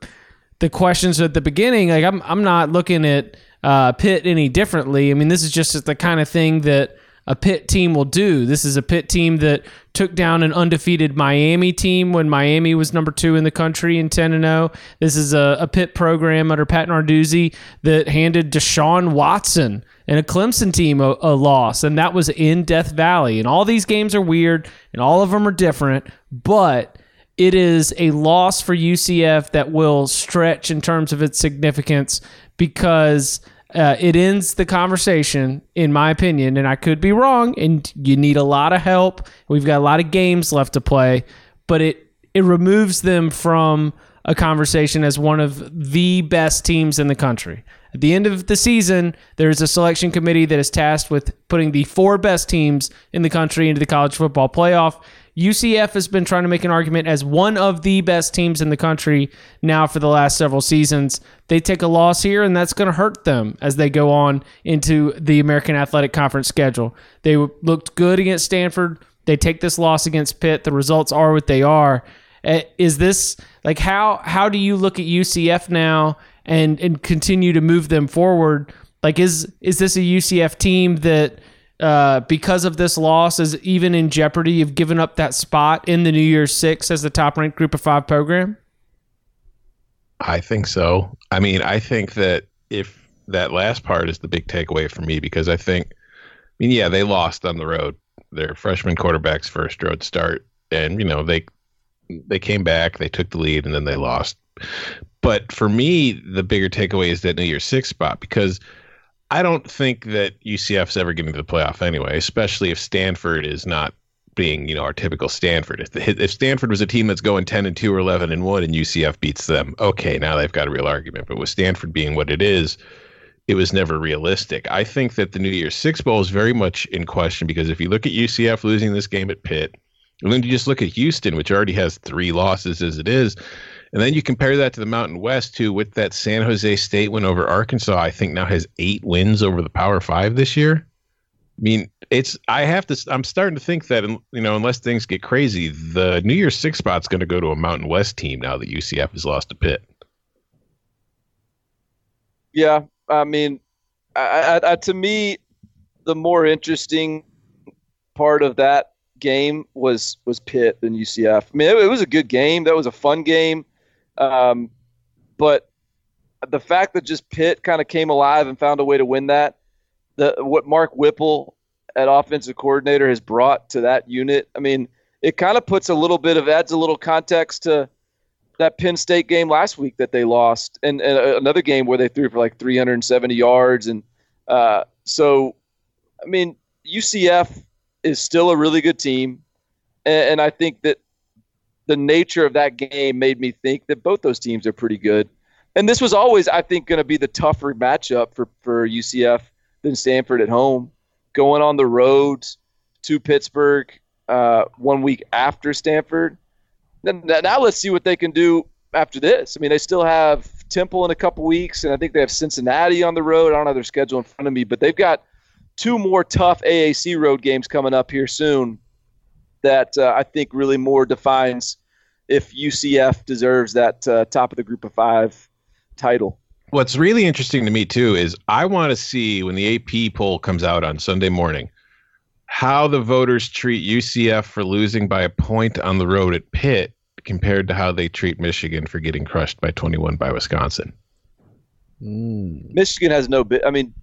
the questions at the beginning, like I'm I'm not looking at uh, Pitt any differently. I mean, this is just the kind of thing that a Pitt team will do. This is a Pitt team that took down an undefeated Miami team when Miami was number two in the country in 10 and 0. This is a, a Pitt program under Pat Narduzzi that handed Deshaun Watson and a Clemson team a, a loss, and that was in Death Valley. And all these games are weird, and all of them are different, but it is a loss for UCF that will stretch in terms of its significance because uh, it ends the conversation, in my opinion, and I could be wrong. And you need a lot of help. We've got a lot of games left to play, but it it removes them from a conversation as one of the best teams in the country. At the end of the season, there is a selection committee that is tasked with putting the four best teams in the country into the college football playoff. UCF has been trying to make an argument as one of the best teams in the country now for the last several seasons. They take a loss here, and that's going to hurt them as they go on into the American Athletic Conference schedule. They looked good against Stanford. They take this loss against Pitt. The results are what they are. Uh, Is this like how how do you look at UCF now and and continue to move them forward? Like is is this a UCF team that uh, because of this loss is even in jeopardy of giving up that spot in the New Year's Six as the top ranked Group of Five program? I think so. I mean, I think that if that last part is the big takeaway for me because I think, I mean, yeah, they lost on the road. Their freshman quarterback's first road start, and you know they they came back, they took the lead, and then they lost. But for me, the bigger takeaway is that New Year's Six spot because I don't think that UCF's ever getting to the playoff anyway, especially if Stanford is not being, you know, our typical Stanford. If, if Stanford was a team that's going 10 and 2 or 11 and 1 and UCF beats them, okay, now they've got a real argument. But with Stanford being what it is, it was never realistic. I think that the New Year's Six Bowl is very much in question because if you look at UCF losing this game at Pitt, and then you just look at Houston, which already has three losses as it is, and then you compare that to the Mountain West, too, with that San Jose State win over Arkansas, I think now has eight wins over the Power Five this year. I mean, it's I have to. I'm starting to think that you know, unless things get crazy, the New Year's six spot's going to go to a Mountain West team now that UCF has lost to Pitt. Yeah, I mean, I, I, I, to me, the more interesting part of that game was was Pitt than UCF. I mean, it, it was a good game. That was a fun game, um, but the fact that just Pitt kind of came alive and found a way to win that, the what Mark Whipple at offensive coordinator has brought to that unit. I mean, it kind of puts a little bit of adds a little context to that Penn State game last week that they lost, and, and another game where they threw for like 370 yards, and uh, so I mean UCF is still a really good team, and, and I think that the nature of that game made me think that both those teams are pretty good, and this was always I think going to be the tougher matchup for for UCF than Stanford at home, going on the road to Pittsburgh uh, one week after Stanford now let's see what they can do after this. I mean, they still have Temple in a couple weeks, and I think they have Cincinnati on the road. I don't have their schedule in front of me, but they've got two more tough AAC road games coming up here soon. That uh, I think really more defines if UCF deserves that uh, top of the group of five title. What's really interesting to me too is I want to see when the AP poll comes out on Sunday morning how the voters treat UCF for losing by a point on the road at Pitt compared to how they treat Michigan for getting crushed by 21 by Wisconsin. Mm. Michigan has no bit. I mean,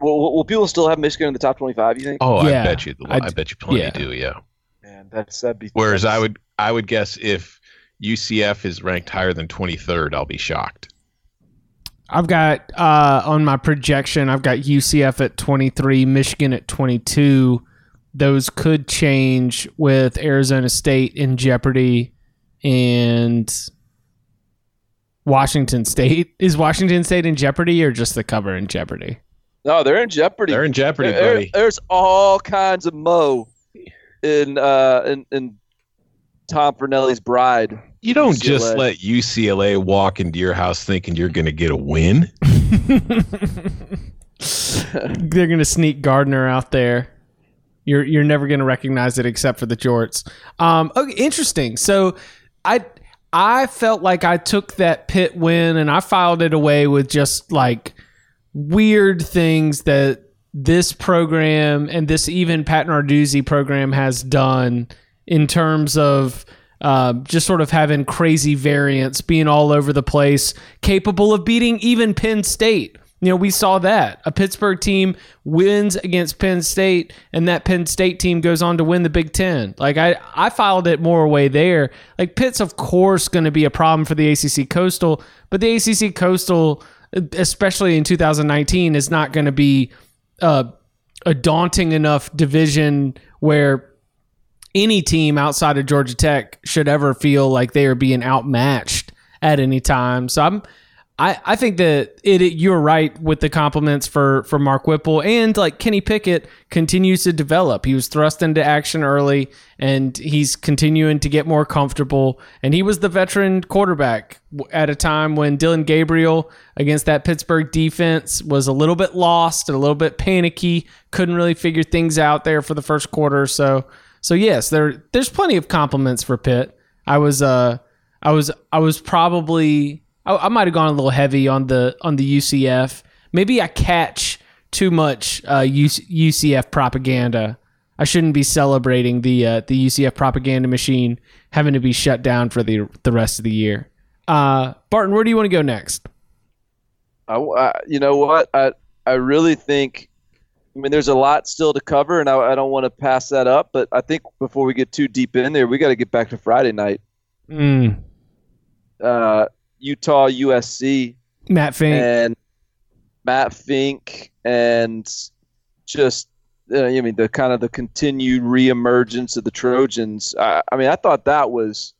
will, will people still have Michigan in the top 25? You think? Oh, yeah, I bet you. I, I bet you plenty yeah. do. Yeah. Man, that's that'd be. Whereas that's, I would, I would guess if UCF is ranked higher than 23rd, I'll be shocked. I've got uh, on my projection, I've got UCF at 23, Michigan at 22. Those could change with Arizona State in jeopardy and Washington State. Is Washington State in jeopardy or just the cover in jeopardy? No, they're in jeopardy. They're in jeopardy, there, buddy. There's all kinds of mo in uh in, in Tom Fornelli's bride. You don't UCLA. just let UCLA walk into your house thinking you're going to get a win. They're going to sneak Gardner out there. You're you're never going to recognize it except for the jorts. Um, okay, interesting. So I I felt like I took that Pitt win and I filed it away with just like weird things that this program and this even Pat Narduzzi program has done in terms of uh, just sort of having crazy variants, being all over the place, capable of beating even Penn State. You know, we saw that. A Pittsburgh team wins against Penn State, and that Penn State team goes on to win the Big Ten. Like, I, I filed it more away there. Like, Pitt's, of course, going to be a problem for the ACC Coastal, but the ACC Coastal, especially in 2019, is not going to be uh, a daunting enough division where any team outside of Georgia Tech should ever feel like they are being outmatched at any time. So I'm I, I think that it, it, you're right with the compliments for for Mark Whipple and like Kenny Pickett continues to develop. He was thrust into action early and he's continuing to get more comfortable. And he was the veteran quarterback at a time when Dillon Gabriel against that Pittsburgh defense was a little bit lost and a little bit panicky. Couldn't really figure things out there for the first quarter. So so yes, there there's plenty of compliments for Pitt. I was uh I was I was probably I, I might have gone a little heavy on the on the UCF. Maybe I catch too much uh, UCF propaganda. I shouldn't be celebrating the uh, the UCF propaganda machine having to be shut down for the the rest of the year. Uh, Barton, where do you want to go next? I, I, you know what I I really think. I mean, there's a lot still to cover, and I, I don't want to pass that up. But I think before we get too deep in there, we got to get back to Friday night. Mm. Uh, Utah USC. Matt Fink. And Matt Fink and just uh, I mean the kind of the continued reemergence of the Trojans. I, I mean I thought that was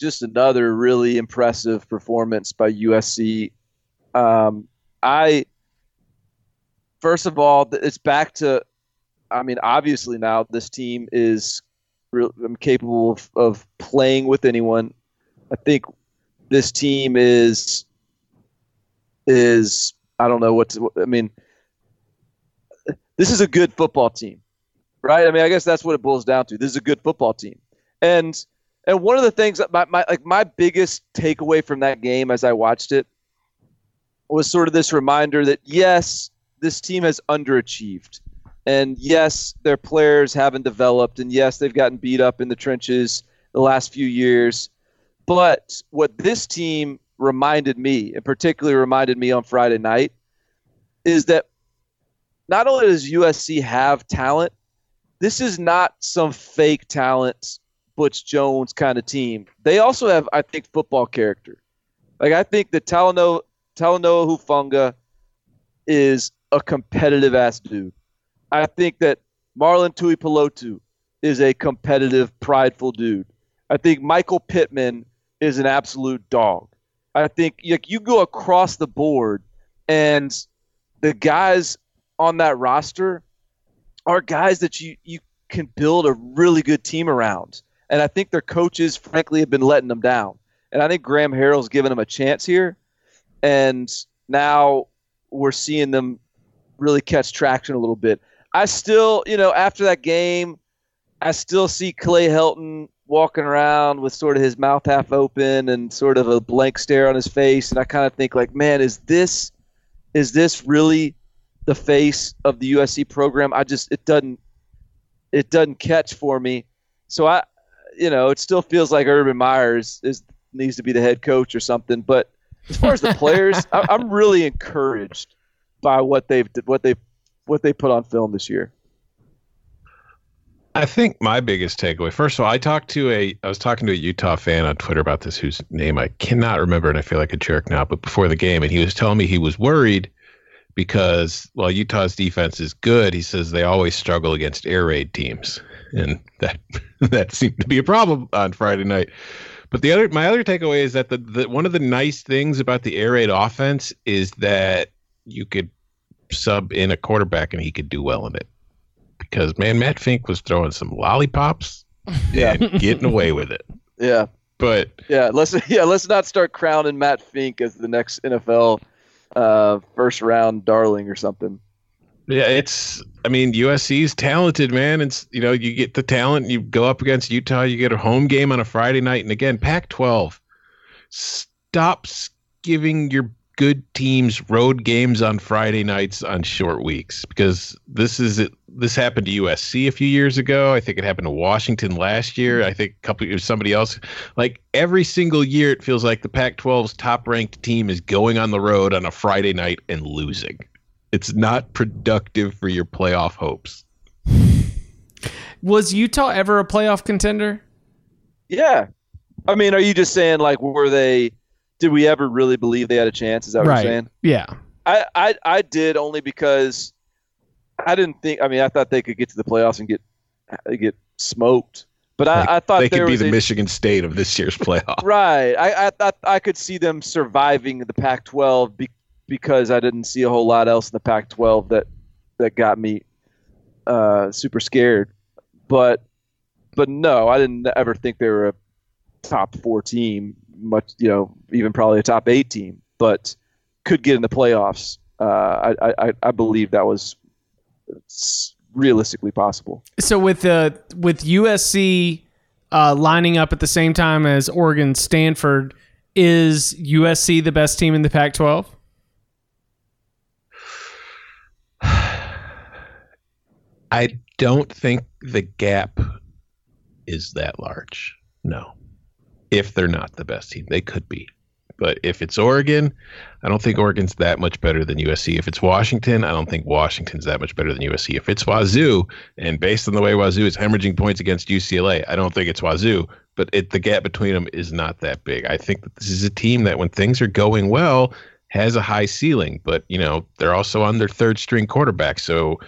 just another really impressive performance by USC. Um, I first of all, it's back to. I mean, obviously now this team is real, capable of, of playing with anyone. I think this team is is I don't know what to, I mean. This is a good football team, right? I mean, I guess that's what it boils down to. This is a good football team, and and one of the things that my, my like my biggest takeaway from that game as I watched it was sort of this reminder that yes, this team has underachieved. And yes, their players haven't developed. And yes, they've gotten beat up in the trenches the last few years. But what this team reminded me, and particularly reminded me on Friday night, is that not only does USC have talent, this is not some fake talent, Butch Jones kind of team. They also have, I think, football character. Like I think that Talanoa, Talanoa Hufanga is a competitive ass dude. I think that Marlon Tuipulotu is a competitive, prideful dude. I think Michael Pittman is an absolute dog. I think like you go across the board, and the guys on that roster are guys that you you can build a really good team around. And I think their coaches, frankly, have been letting them down. And I think Graham Harrell's given them a chance here. And now we're seeing them really catch traction a little bit. I still, you know, after that game, I still see Clay Helton walking around with sort of his mouth half open and sort of a blank stare on his face and I kind of think like man is this is this really the face of the USC program? I just it doesn't it doesn't catch for me. So I you know it still feels like Urban Meyers is needs to be the head coach or something but as far as the players I, I'm really encouraged by what they've what they what they put on film this year I think my biggest takeaway, first of all, I talked to a, I was talking to a Utah fan on Twitter about this, whose name I cannot remember, and I feel like a jerk now. But before the game, and he was telling me he was worried because while Utah's defense is good, he says they always struggle against air raid teams, and that that seemed to be a problem on Friday night. But the other, my other takeaway is that the, the one of the nice things about the air raid offense is that you could sub in a quarterback and he could do well in it because man, Matt Fink was throwing some lollipops yeah. and getting away with it. Yeah. But yeah, let's yeah let's not start crowning Matt Fink as the next NFL uh, first round darling or something. Yeah, it's. I mean, USC's talented, man. It's you know you get the talent. You go up against Utah. You get a home game on a Friday night, and again, Pac-12 stops giving your good teams road games on Friday nights on short weeks because this is it. This happened to USC a few years ago. I think it happened to Washington last year. Mm-hmm. I think a couple years somebody else. Like every single year, it feels like the Pac-12's top-ranked team is going on the road on a Friday night and losing. It's not productive for your playoff hopes. Was Utah ever a playoff contender? Yeah. I mean, are you just saying like were they? Did we ever really believe they had a chance? Is that what right. you're saying? Yeah. I, I I did only because I didn't think. I mean, I thought they could get to the playoffs and get get smoked. But I, Like, I thought they could be the a- Michigan State of this year's playoff. Right. I, I thought I could see them surviving the Pac-12 be, because I didn't see a whole lot else in the Pac-12 that that got me uh, super scared. But but no, I didn't ever think they were a top four team. Much you know, even probably a top eight team, but could get in the playoffs. Uh, I, I I believe that was s- realistically possible. So with the with USC uh, lining up at the same time as Oregon, Stanford, is USC the best team in the Pac-12? I don't think the gap is that large. No. If they're not the best team, they could be. But if it's Oregon, I don't think Oregon's that much better than USC. If it's Washington, I don't think Washington's that much better than USC. If it's Wazoo, and based on the way Wazoo is hemorrhaging points against UCLA, I don't think it's Wazoo. But it, the gap between them is not that big. I think that this is a team that, when things are going well, has a high ceiling. But you know, they're also on their third string quarterback, so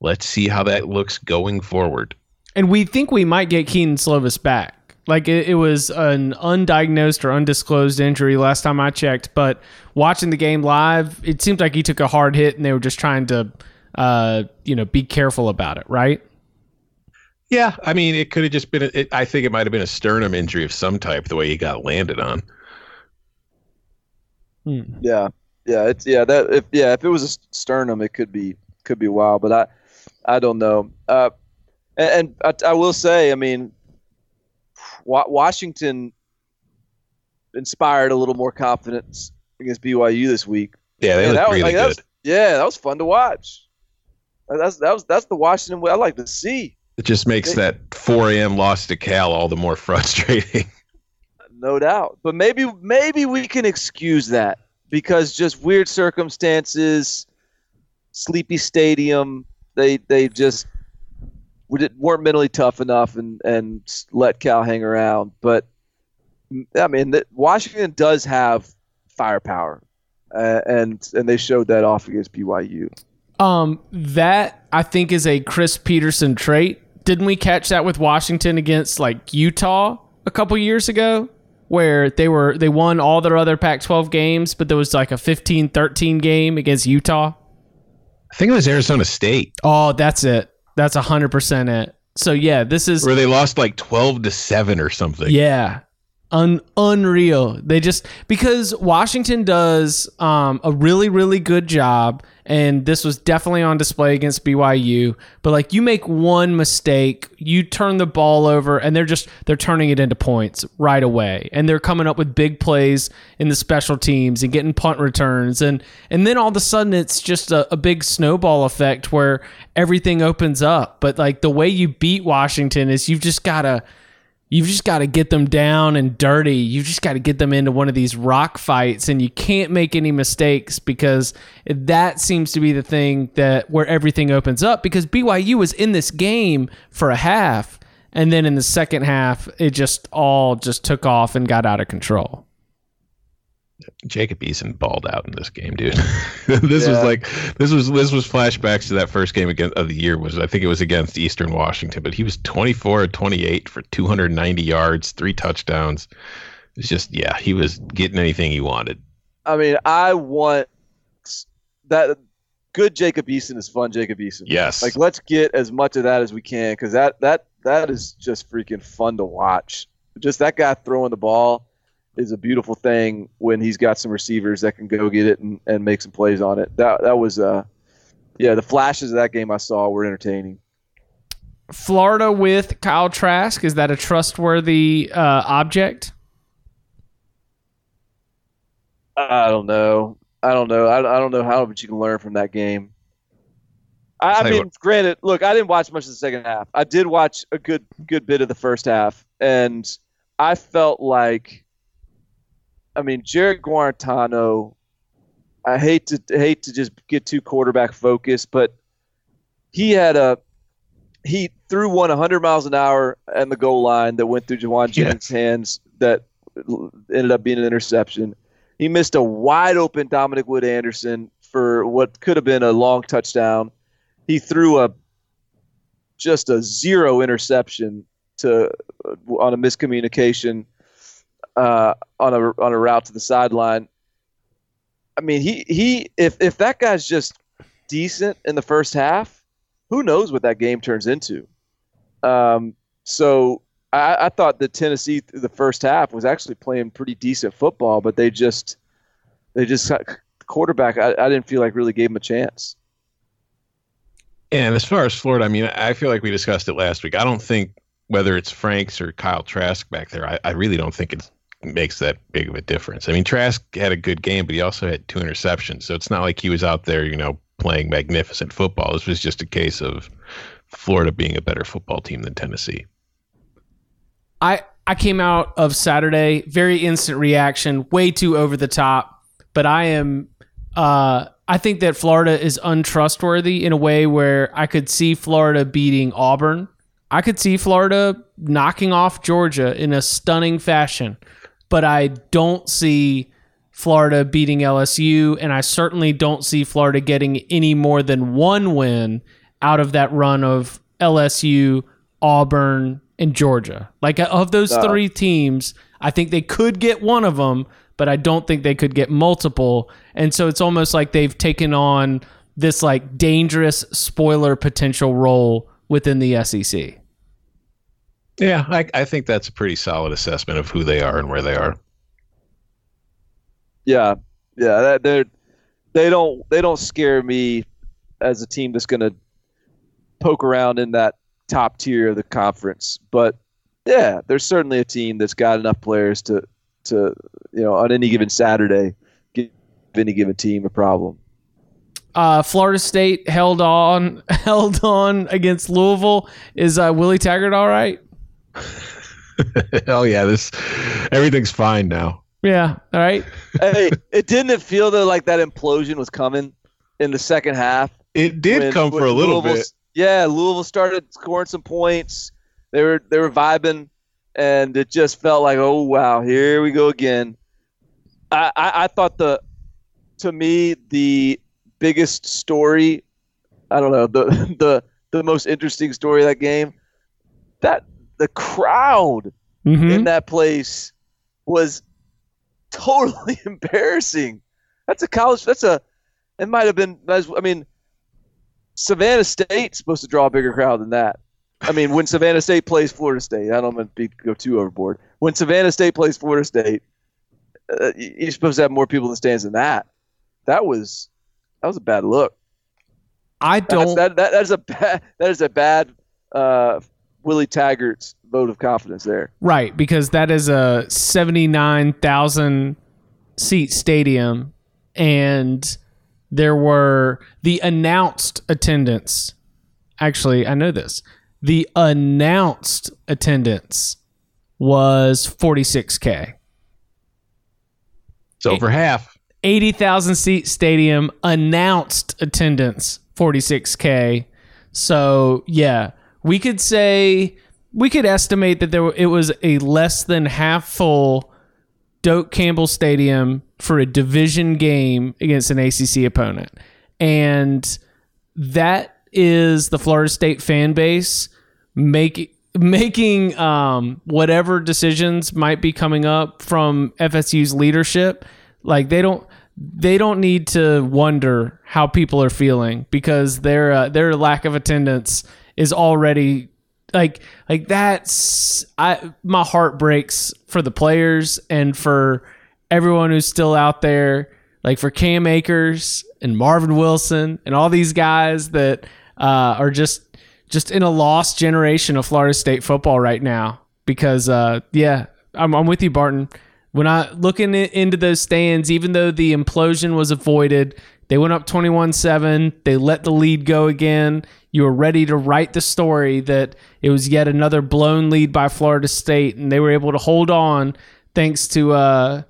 let's see how that looks going forward. And we think we might get Kedon Slovis back. Like it, it was an undiagnosed or undisclosed injury last time I checked, but watching the game live, it seemed like he took a hard hit and they were just trying to, uh, you know, be careful about it, right? Yeah, I mean, it could have just been. A, it, I think it might have been a sternum injury of some type, the way he got landed on. Yeah, yeah, it's yeah that if yeah if it was a sternum, it could be could be wild, but I I don't know. Uh, and, and I, I will say, I mean, Wa- Washington inspired a little more confidence against BYU this week. Yeah, they that was, really like, that good. was- yeah, that was fun to watch. That's that was that's the Washington way I like to see. It just makes They- that 4 a.m. loss to Cal all the more frustrating. no doubt. But maybe maybe we can excuse that because just weird circumstances, sleepy stadium. They they just we didn't, weren't mentally tough enough and and let Cal hang around. But I mean, that Washington does have firepower, uh, and and they showed that off against BYU. Um, that I think is a Chris Petersen trait. Didn't we catch that with Washington against like Utah a couple years ago? Where they were they won all their other Pac-12 games, but there was like a 15-13 game against Utah. I think it was Arizona State Oh, that's it. That's hundred percent it. So yeah, this is where they lost like 12 to 7 or something. yeah, un unreal. They just because Washington does um, a really really good job, and this was definitely on display against BYU. But like you make one mistake, you turn the ball over, and they're just they're turning it into points right away, and they're coming up with big plays in the special teams and getting punt returns, and and then all of a sudden it's just a, a big snowball effect where everything opens up. But like the way you beat Washington is you've just gotta You've just got to get them down and dirty. You've just got to get them into one of these rock fights, and you can't make any mistakes because that seems to be the thing that where everything opens up. Because BYU was in this game for a half, and then in the second half, it just all just took off and got out of control. Jacob Eason balled out in this game, dude. this was like this was this was flashbacks to that first game against of the year was I think it was against Eastern Washington, but he was 24 or 28 for 290 yards, three touchdowns. It's just yeah, he was getting anything he wanted. I mean, I want that good Jacob Eason is fun Jacob Eason. Yes. Like let's get as much of that as we can because that that that is just freaking fun to watch. Just that guy throwing the ball is a beautiful thing when he's got some receivers that can go get it and, and make some plays on it. That that was uh yeah, the flashes of that game I saw were entertaining. Florida with Kyle Trask is that a trustworthy uh, object? I don't know. I don't know. I, I don't know how much you can learn from that game. I, I mean, what. granted, look, I didn't watch much of the second half. I did watch a good good bit of the first half, and I felt like, I mean, Jarrett Guarantano. I hate to hate to just get too quarterback focused, but he had a he threw one 100 miles an hour and the goal line that went through Jauan Jennings' hands that ended up being an interception. He missed a wide open Dominick Wood-Anderson for what could have been a long touchdown. He threw a just a zero interception to on a miscommunication uh, on a on a route to the sideline. I mean, he he if if that guy's just decent in the first half, who knows what that game turns into? Um, so I, I thought that Tennessee through the first half was actually playing pretty decent football, but they just they just quarterback. I, I didn't feel like really gave him a chance. And as far as Florida, I mean, I feel like we discussed it last week. I don't think whether it's Franks or Kyle Trask back there, I, I really don't think it makes that big of a difference. I mean, Trask had a good game, but he also had two interceptions. So it's not like he was out there, you know, playing magnificent football. This was just a case of Florida being a better football team than Tennessee. I I came out of Saturday very instant reaction, way too over the top, but I am uh I think that Florida is untrustworthy in a way where I could see Florida beating Auburn. I could see Florida knocking off Georgia in a stunning fashion, but I don't see Florida beating LSU and I certainly don't see Florida getting any more than one win out of that run of LSU, Auburn, and Georgia. Like uh, of those No. three teams, I think they could get one of them, but I don't think they could get multiple. And so it's almost like they've taken on this like dangerous spoiler potential role within the SEC. Yeah, I, I think that's a pretty solid assessment of who they are and where they are. Yeah, yeah, they're they don't they don't scare me as a team that's going to poke around in that top tier of the conference. But yeah, there's certainly a team that's got enough players to to you know on any given Saturday give any given team a problem. Uh, Florida State held on held on against Louisville. Is uh, Willie Taggart all right? Hell oh, yeah, this everything's fine now. Yeah, all right. hey, it didn't it feel that like that implosion was coming in the second half. It did when- come for a little Louisville- bit. Yeah, Louisville started scoring some points. They were they were vibing, and it just felt like, oh wow, here we go again. I, I, I thought the, to me, the biggest story, I don't know, the the the most interesting story of that game, that the crowd Mhm. in that place was totally embarrassing. That's a college. That's a. It might have been. I mean, Savannah State's supposed to draw a bigger crowd than that. I mean, when Savannah State plays Florida State, I don't want to be, go too overboard. When Savannah State plays Florida State, uh, you- you're supposed to have more people in the stands than that. That was that was a bad look. I don't. that, that that is a bad that is a bad uh, Willie Taggart's vote of confidence there. Right, because that is a 79,000 seat stadium and there were the announced attendance. Actually, I know this. The announced attendance was 46k. It's over half. 80,000 seat stadium announced attendance 46k. So, yeah, we could say we could estimate that there it was a less than half full Doak Campbell Stadium for a division game against an ACC opponent. And that is the Florida State fan base making making um, whatever decisions might be coming up from FSU's leadership. Like they don't they don't need to wonder how people are feeling because their uh, their lack of attendance is already like like that's I my heart breaks for the players and for everyone who's still out there like for Cam Akers and Marvin Wilson and all these guys that uh, are just just in a lost generation of Florida State football right now because uh, yeah I'm, I'm with you Barton. When I looking into those stands, even though the implosion was avoided, they went up 21-7. They let the lead go again. You were ready to write the story that it was yet another blown lead by Florida State, and they were able to hold on thanks to uh,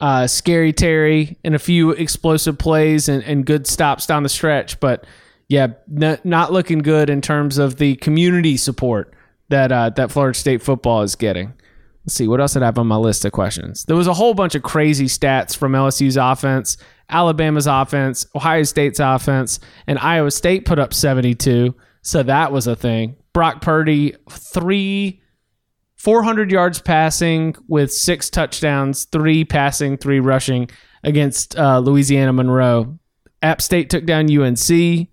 uh, Scary Terry and a few explosive plays and, and good stops down the stretch. But yeah, n- not looking good in terms of the community support that uh, that Florida State football is getting. Let's see what else did I have on my list of questions. There was a whole bunch of crazy stats from LSU's offense, Alabama's offense, Ohio State's offense, and Iowa State put up 72. So that was a thing. Brock Purdy, three, 400 yards passing with six touchdowns, three passing, three rushing against uh, Louisiana Monroe. App State took down UNC.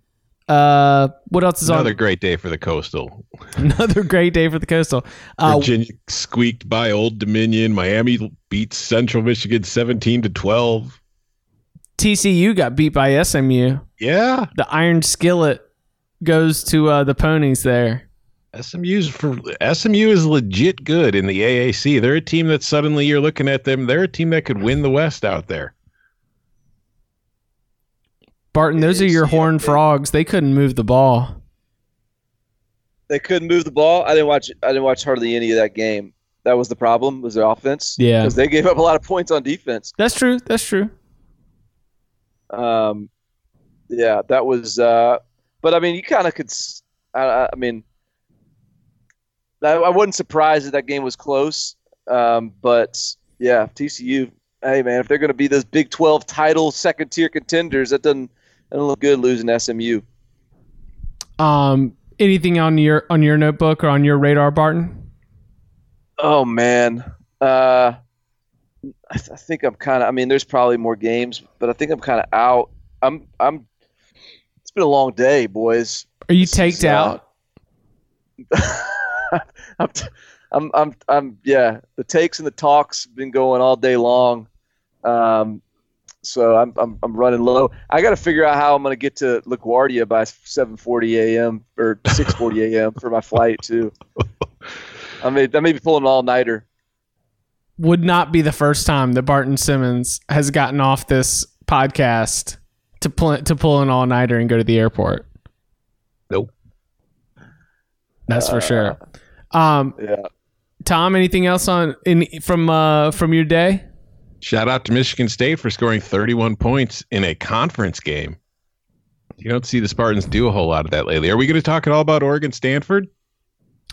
Uh, what else is Another on? Another great day for the Coastal. Another great day for the Coastal. Uh, Virginia squeaked by Old Dominion. Miami beats Central Michigan 17 to 12. TCU got beat by SMU. Yeah. The Iron Skillet goes to uh, the ponies there. SMU's for SMU is legit good in the AAC. They're a team that suddenly you're looking at them. They're a team that could win the West out there. Barton, those are your horned frogs. They couldn't move the ball. They couldn't move the ball. I didn't watch. I didn't watch hardly any of that game. That was the problem. Was their offense? Yeah. because they gave up a lot of points on defense. That's true. That's true. Um, yeah, that was. Uh, but I mean, you kind of could. I mean, I, I wasn't surprised that that game was close. Um, but yeah, TCU. Hey man, if they're going to be those Big Twelve title second tier contenders, that doesn't doesn't look good losing SMU. Um, anything on your on your notebook or on your radar, Barton? Oh man, uh, I, th- I think I'm kind of. I mean, there's probably more games, but I think I'm kind of out. I'm. I'm. It's been a long day, boys. Are you taked uh, out? I'm, t- I'm, I'm, I'm, yeah. The takes and the talks been going all day long. Um, so I'm, I'm, I'm running low. I got to figure out how I'm going to get to LaGuardia by 7:40 a.m. or 6:40 a.m. for my flight too. I may, I may be pulling an all nighter. Would not be the first time that Barton Simmons has gotten off this podcast to pull to pull an all nighter and go to the airport. Nope. That's for sure. Um, Yeah. Tom, anything else on in from uh, from your day? Shout out to Michigan State for scoring 31 points in a conference game. You don't see the Spartans do a whole lot of that lately. Are we going to talk at all about Oregon Stanford?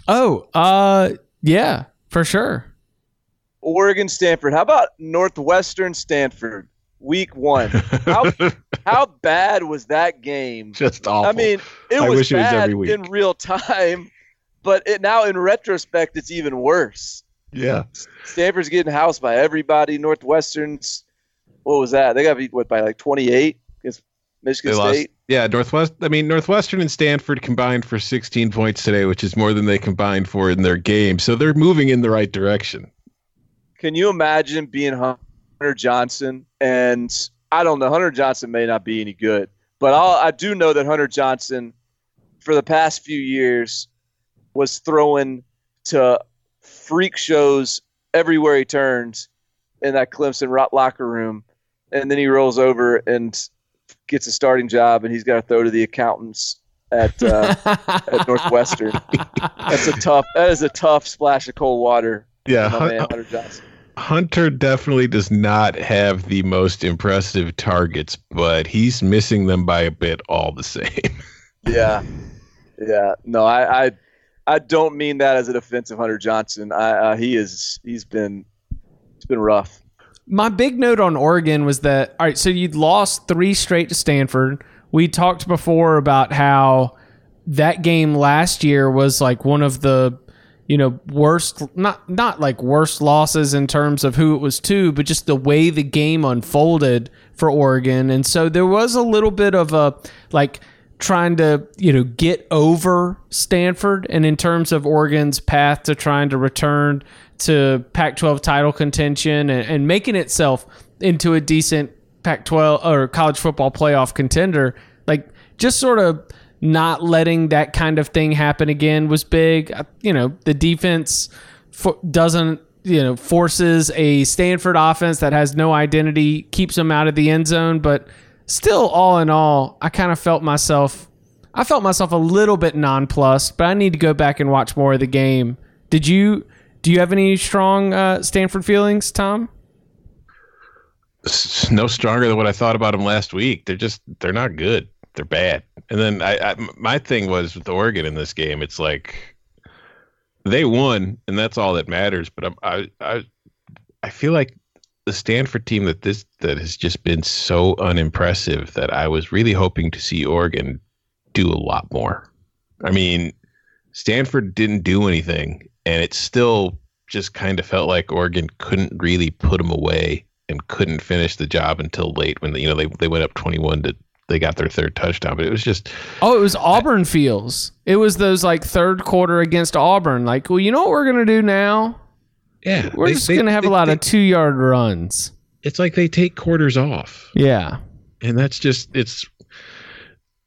Oh, uh, yeah, for sure. Oregon Stanford. How about Northwestern Stanford? Week one. How how bad was that game? Just awful. I mean, it I was wish it was bad every week. in real time, but it, now in retrospect, it's even worse. Yeah. Stanford's getting housed by everybody. Northwestern's, what was that? They got beat what by like twenty eight against Michigan They lost. State. Yeah, Northwest. I mean, Northwestern and Stanford combined for 16 points today, which is more than they combined for in their game. So they're moving in the right direction. Can you imagine being Hunter Johnson? And I don't know, Hunter Johnson may not be any good, but I'll, I do know that Hunter Johnson, for the past few years, was throwing to freak shows everywhere he turns in that Clemson ro- locker room, and then he rolls over and gets a starting job, and he's got to throw to the accountants at uh, at Northwestern. That's a tough. That is a tough splash of cold water. Yeah, Hun- man Hunter Johnson. Hunter definitely does not have the most impressive targets, but he's missing them by a bit all the same. Yeah, yeah. No, I, I, I don't mean that as a defensive Hunter Johnson. I, uh, he is. He's been. It's been rough. My big note on Oregon was that all right, so you'd lost three straight to Stanford. We talked before about how that game last year was like one of the you know worst not not like worst losses in terms of who it was to, but just the way the game unfolded for Oregon. And so there was a little bit of a like trying to you know get over Stanford and in terms of Oregon's path to trying to return to Pac-12 title contention and, and making itself into a decent Pac-12 or college football playoff contender like just sort of not letting that kind of thing happen again was big you know the defense fo- doesn't you know, forces a Stanford offense that has no identity, keeps them out of the end zone. But still, all in all, I kind of felt myself. I felt myself a little bit nonplussed, but I need to go back and watch more of the game. Did you? Do you have any strong uh, Stanford feelings, Tom? No stronger than what I thought about them last week. They're just they're not good. They're bad. And then I, I my thing was with Oregon in this game. It's like they won, and that's all that matters. But I'm, I I I feel like the Stanford team that this that has just been so unimpressive that I was really hoping to see Oregon do a lot more. I mean, Stanford didn't do anything, and it still just kind of felt like Oregon couldn't really put them away and couldn't finish the job until late when you know they they went up twenty one to they got their third touchdown. But it was just Oh, it was Auburn feels. It was those like third quarter against Auburn. Like, well, you know what we're gonna do now? Yeah, We're they- just they- gonna have they- a lot they- of two yard runs. It's like they take quarters off, Yeah. and that's just it's.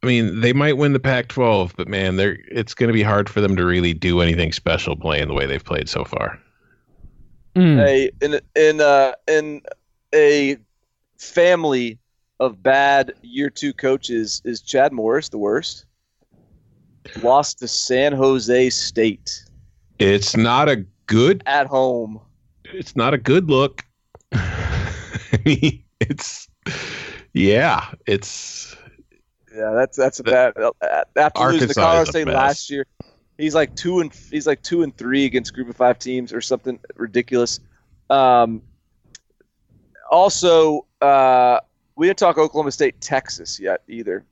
I mean, they might win the Pac-12, but man, they're it's going to be hard for them to really do anything special playing the way they've played so far. Mm. a in in uh in a family of bad year two coaches is Chad Morris the worst. Lost to San Jose State It's not a good. at home. It's not a good look. I mean, it's yeah, it's Yeah, that's that's a bad. uh, After losing to Colorado State mess. last year, he's like two and he's like two and three against Group of Five teams or something ridiculous. Um, also, uh, we didn't talk Oklahoma State Texas yet either.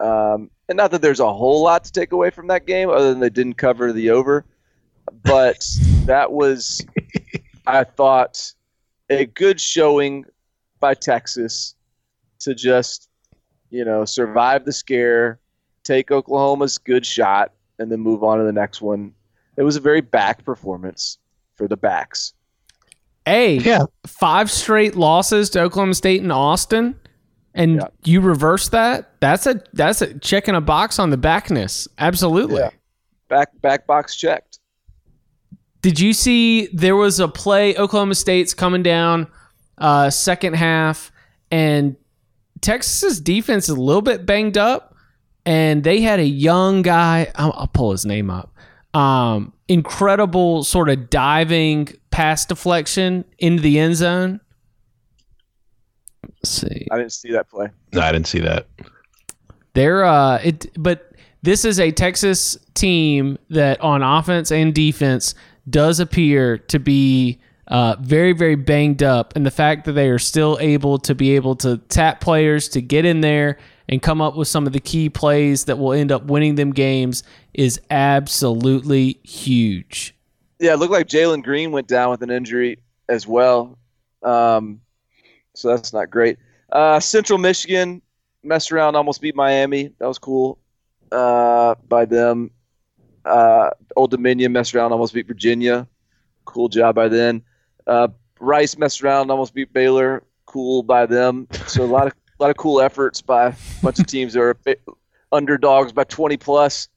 Um, and not that there's a whole lot to take away from that game, other than they didn't cover the over. But that was, I thought, a good showing by Texas to just you know, survive the scare, take Oklahoma's good shot, and then move on to the next one. It was a very back performance for the backs. A Yeah. five straight losses to Oklahoma State and Austin, and Yeah. you reverse that. That's a that's a checking a box on the backness. Absolutely. Yeah. Back back box checked. Did you see there was a play Oklahoma State's coming down uh, second half and Texas's defense is a little bit banged up and they had a young guy I'll, I'll pull his name up um, incredible sort of diving pass deflection into the end zone Let's see I didn't see that play. no, I didn't see that. They're uh it but this is a Texas team that on offense and defense does appear to be uh, very very banged up and the fact that they are still able to be able to tap players to get in there and come up with some of the key plays that will end up winning them games is absolutely huge. Yeah, it looked like Jalen Green went down with an injury as well. Um, so that's not great. Uh, Central Michigan messed around, almost beat Miami. That was cool uh, by them. Uh, Old Dominion messed around, almost beat Virginia. Cool job by them. Uh, Rice messed around, almost beat Baylor. Cool by them. So a lot of a lot of cool efforts by a bunch of teams that are underdogs by 20 plus.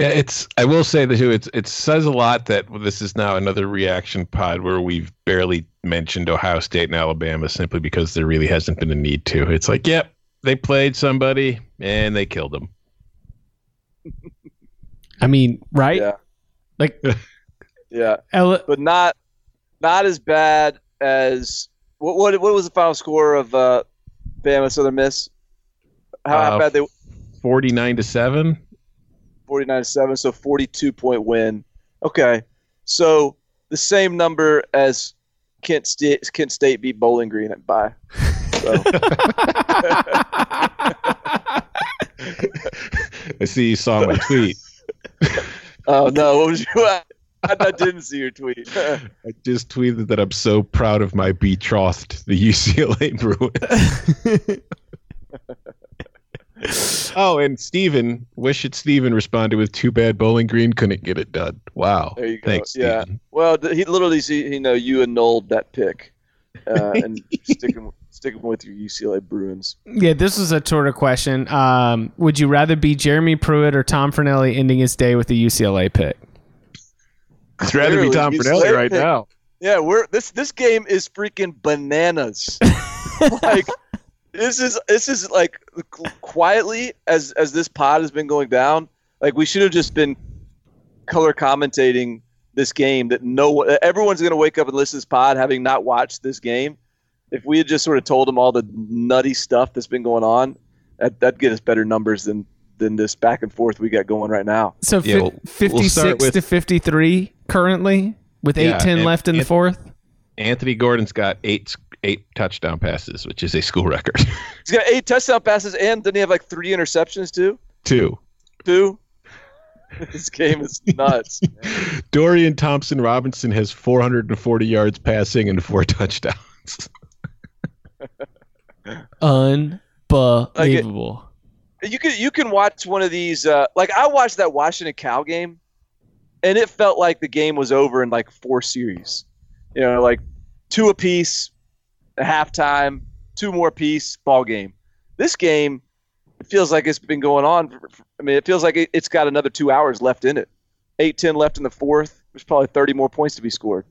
Yeah, it's. I will say that too. It's. It says a lot that this is now another reaction pod where we've barely mentioned Ohio State and Alabama simply because there really hasn't been a need to. It's like, yep, they played somebody and they killed them. I mean, right? Yeah. Like Yeah. Ele- but not not as bad as what what, what was the final score of uh, Bama Southern Miss? How, how Uh, bad they Forty-nine to seven. 49 to 7 so 42 point win. Okay. So the same number as Kent State Kent State beat Bowling Green at by. So I see you saw my tweet. Oh no, what was you I, I didn't see your tweet. I just tweeted that I'm so proud of my betrothed, the UCLA Bruins. oh, and Steven, wish it Steven responded with too bad Bowling Green couldn't get it done. Wow. There you go. Thanks, yeah. Steven. Well, he literally see you know you annulled that pick, uh, and sticking sticking with your UCLA Bruins. Yeah, this was a sort of question. Um, would you rather be Jeremy Pruitt or Tom Fornelli ending his day with the UCLA pick? I'd rather be Tom he's Fornelli right pick. now. Yeah, we're this this game is freaking bananas. like this is this is like quietly as as this pod has been going down. Like we should have just been color commentating this game. That no one, everyone's going to wake up and listen to this pod having not watched this game. If we had just sort of told them all the nutty stuff that's been going on, that that'd get us better numbers than than this back and forth we got going right now. So Yeah, fi- we'll- we'll 56 with- to 53 currently with Yeah, 8-10 left in the fourth. Anthony Gordon's got eight eight touchdown passes, which is a school record. He's got eight touchdown passes and didn't he have like three interceptions too? Two. Two. this game is nuts. Dorian Thompson Robinson has 440 yards passing and four touchdowns. Unbelievable. you can you can watch one of these uh, like I watched that Washington Cal game and it felt like the game was over in like four series. You know, like two apiece, a halftime, two more piece, ball game. This game it feels like it's been going on. For, for- I mean, it feels like it, it's got another two hours left in it. Eight ten left in the fourth. There's probably 30 more points to be scored.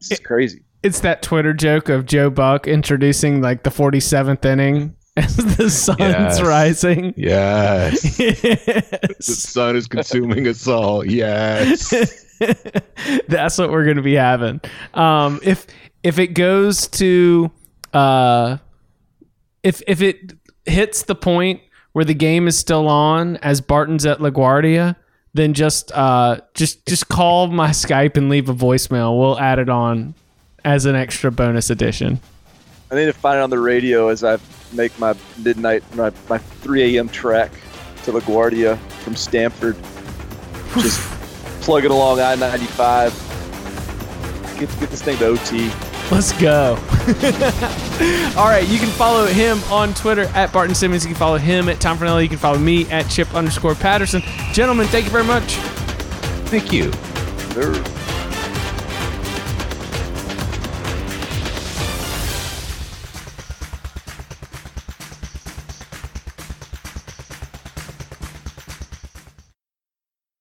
This is crazy. It's that Twitter joke of Joe Buck introducing like the 47th inning as the sun's Yes. rising. Yes. the sun is consuming us all. Yes. That's what we're going to be having. Um, if if it goes to uh, if if it hits the point where the game is still on as Barton's at LaGuardia, then just uh, just just call my Skype and leave a voicemail. We'll add it on as an extra bonus edition. I need to find it on the radio as I make my midnight, my, my 3 a.m. trek to LaGuardia from Stamford. Just plugging along I-95. Get, get this thing to OT. Let's go. All right, you can follow him on Twitter at Barton Simmons. You can follow him at Tom Fornelli. You can follow me at Chip underscore Patterson. Gentlemen, thank you very much. Thank you. They're-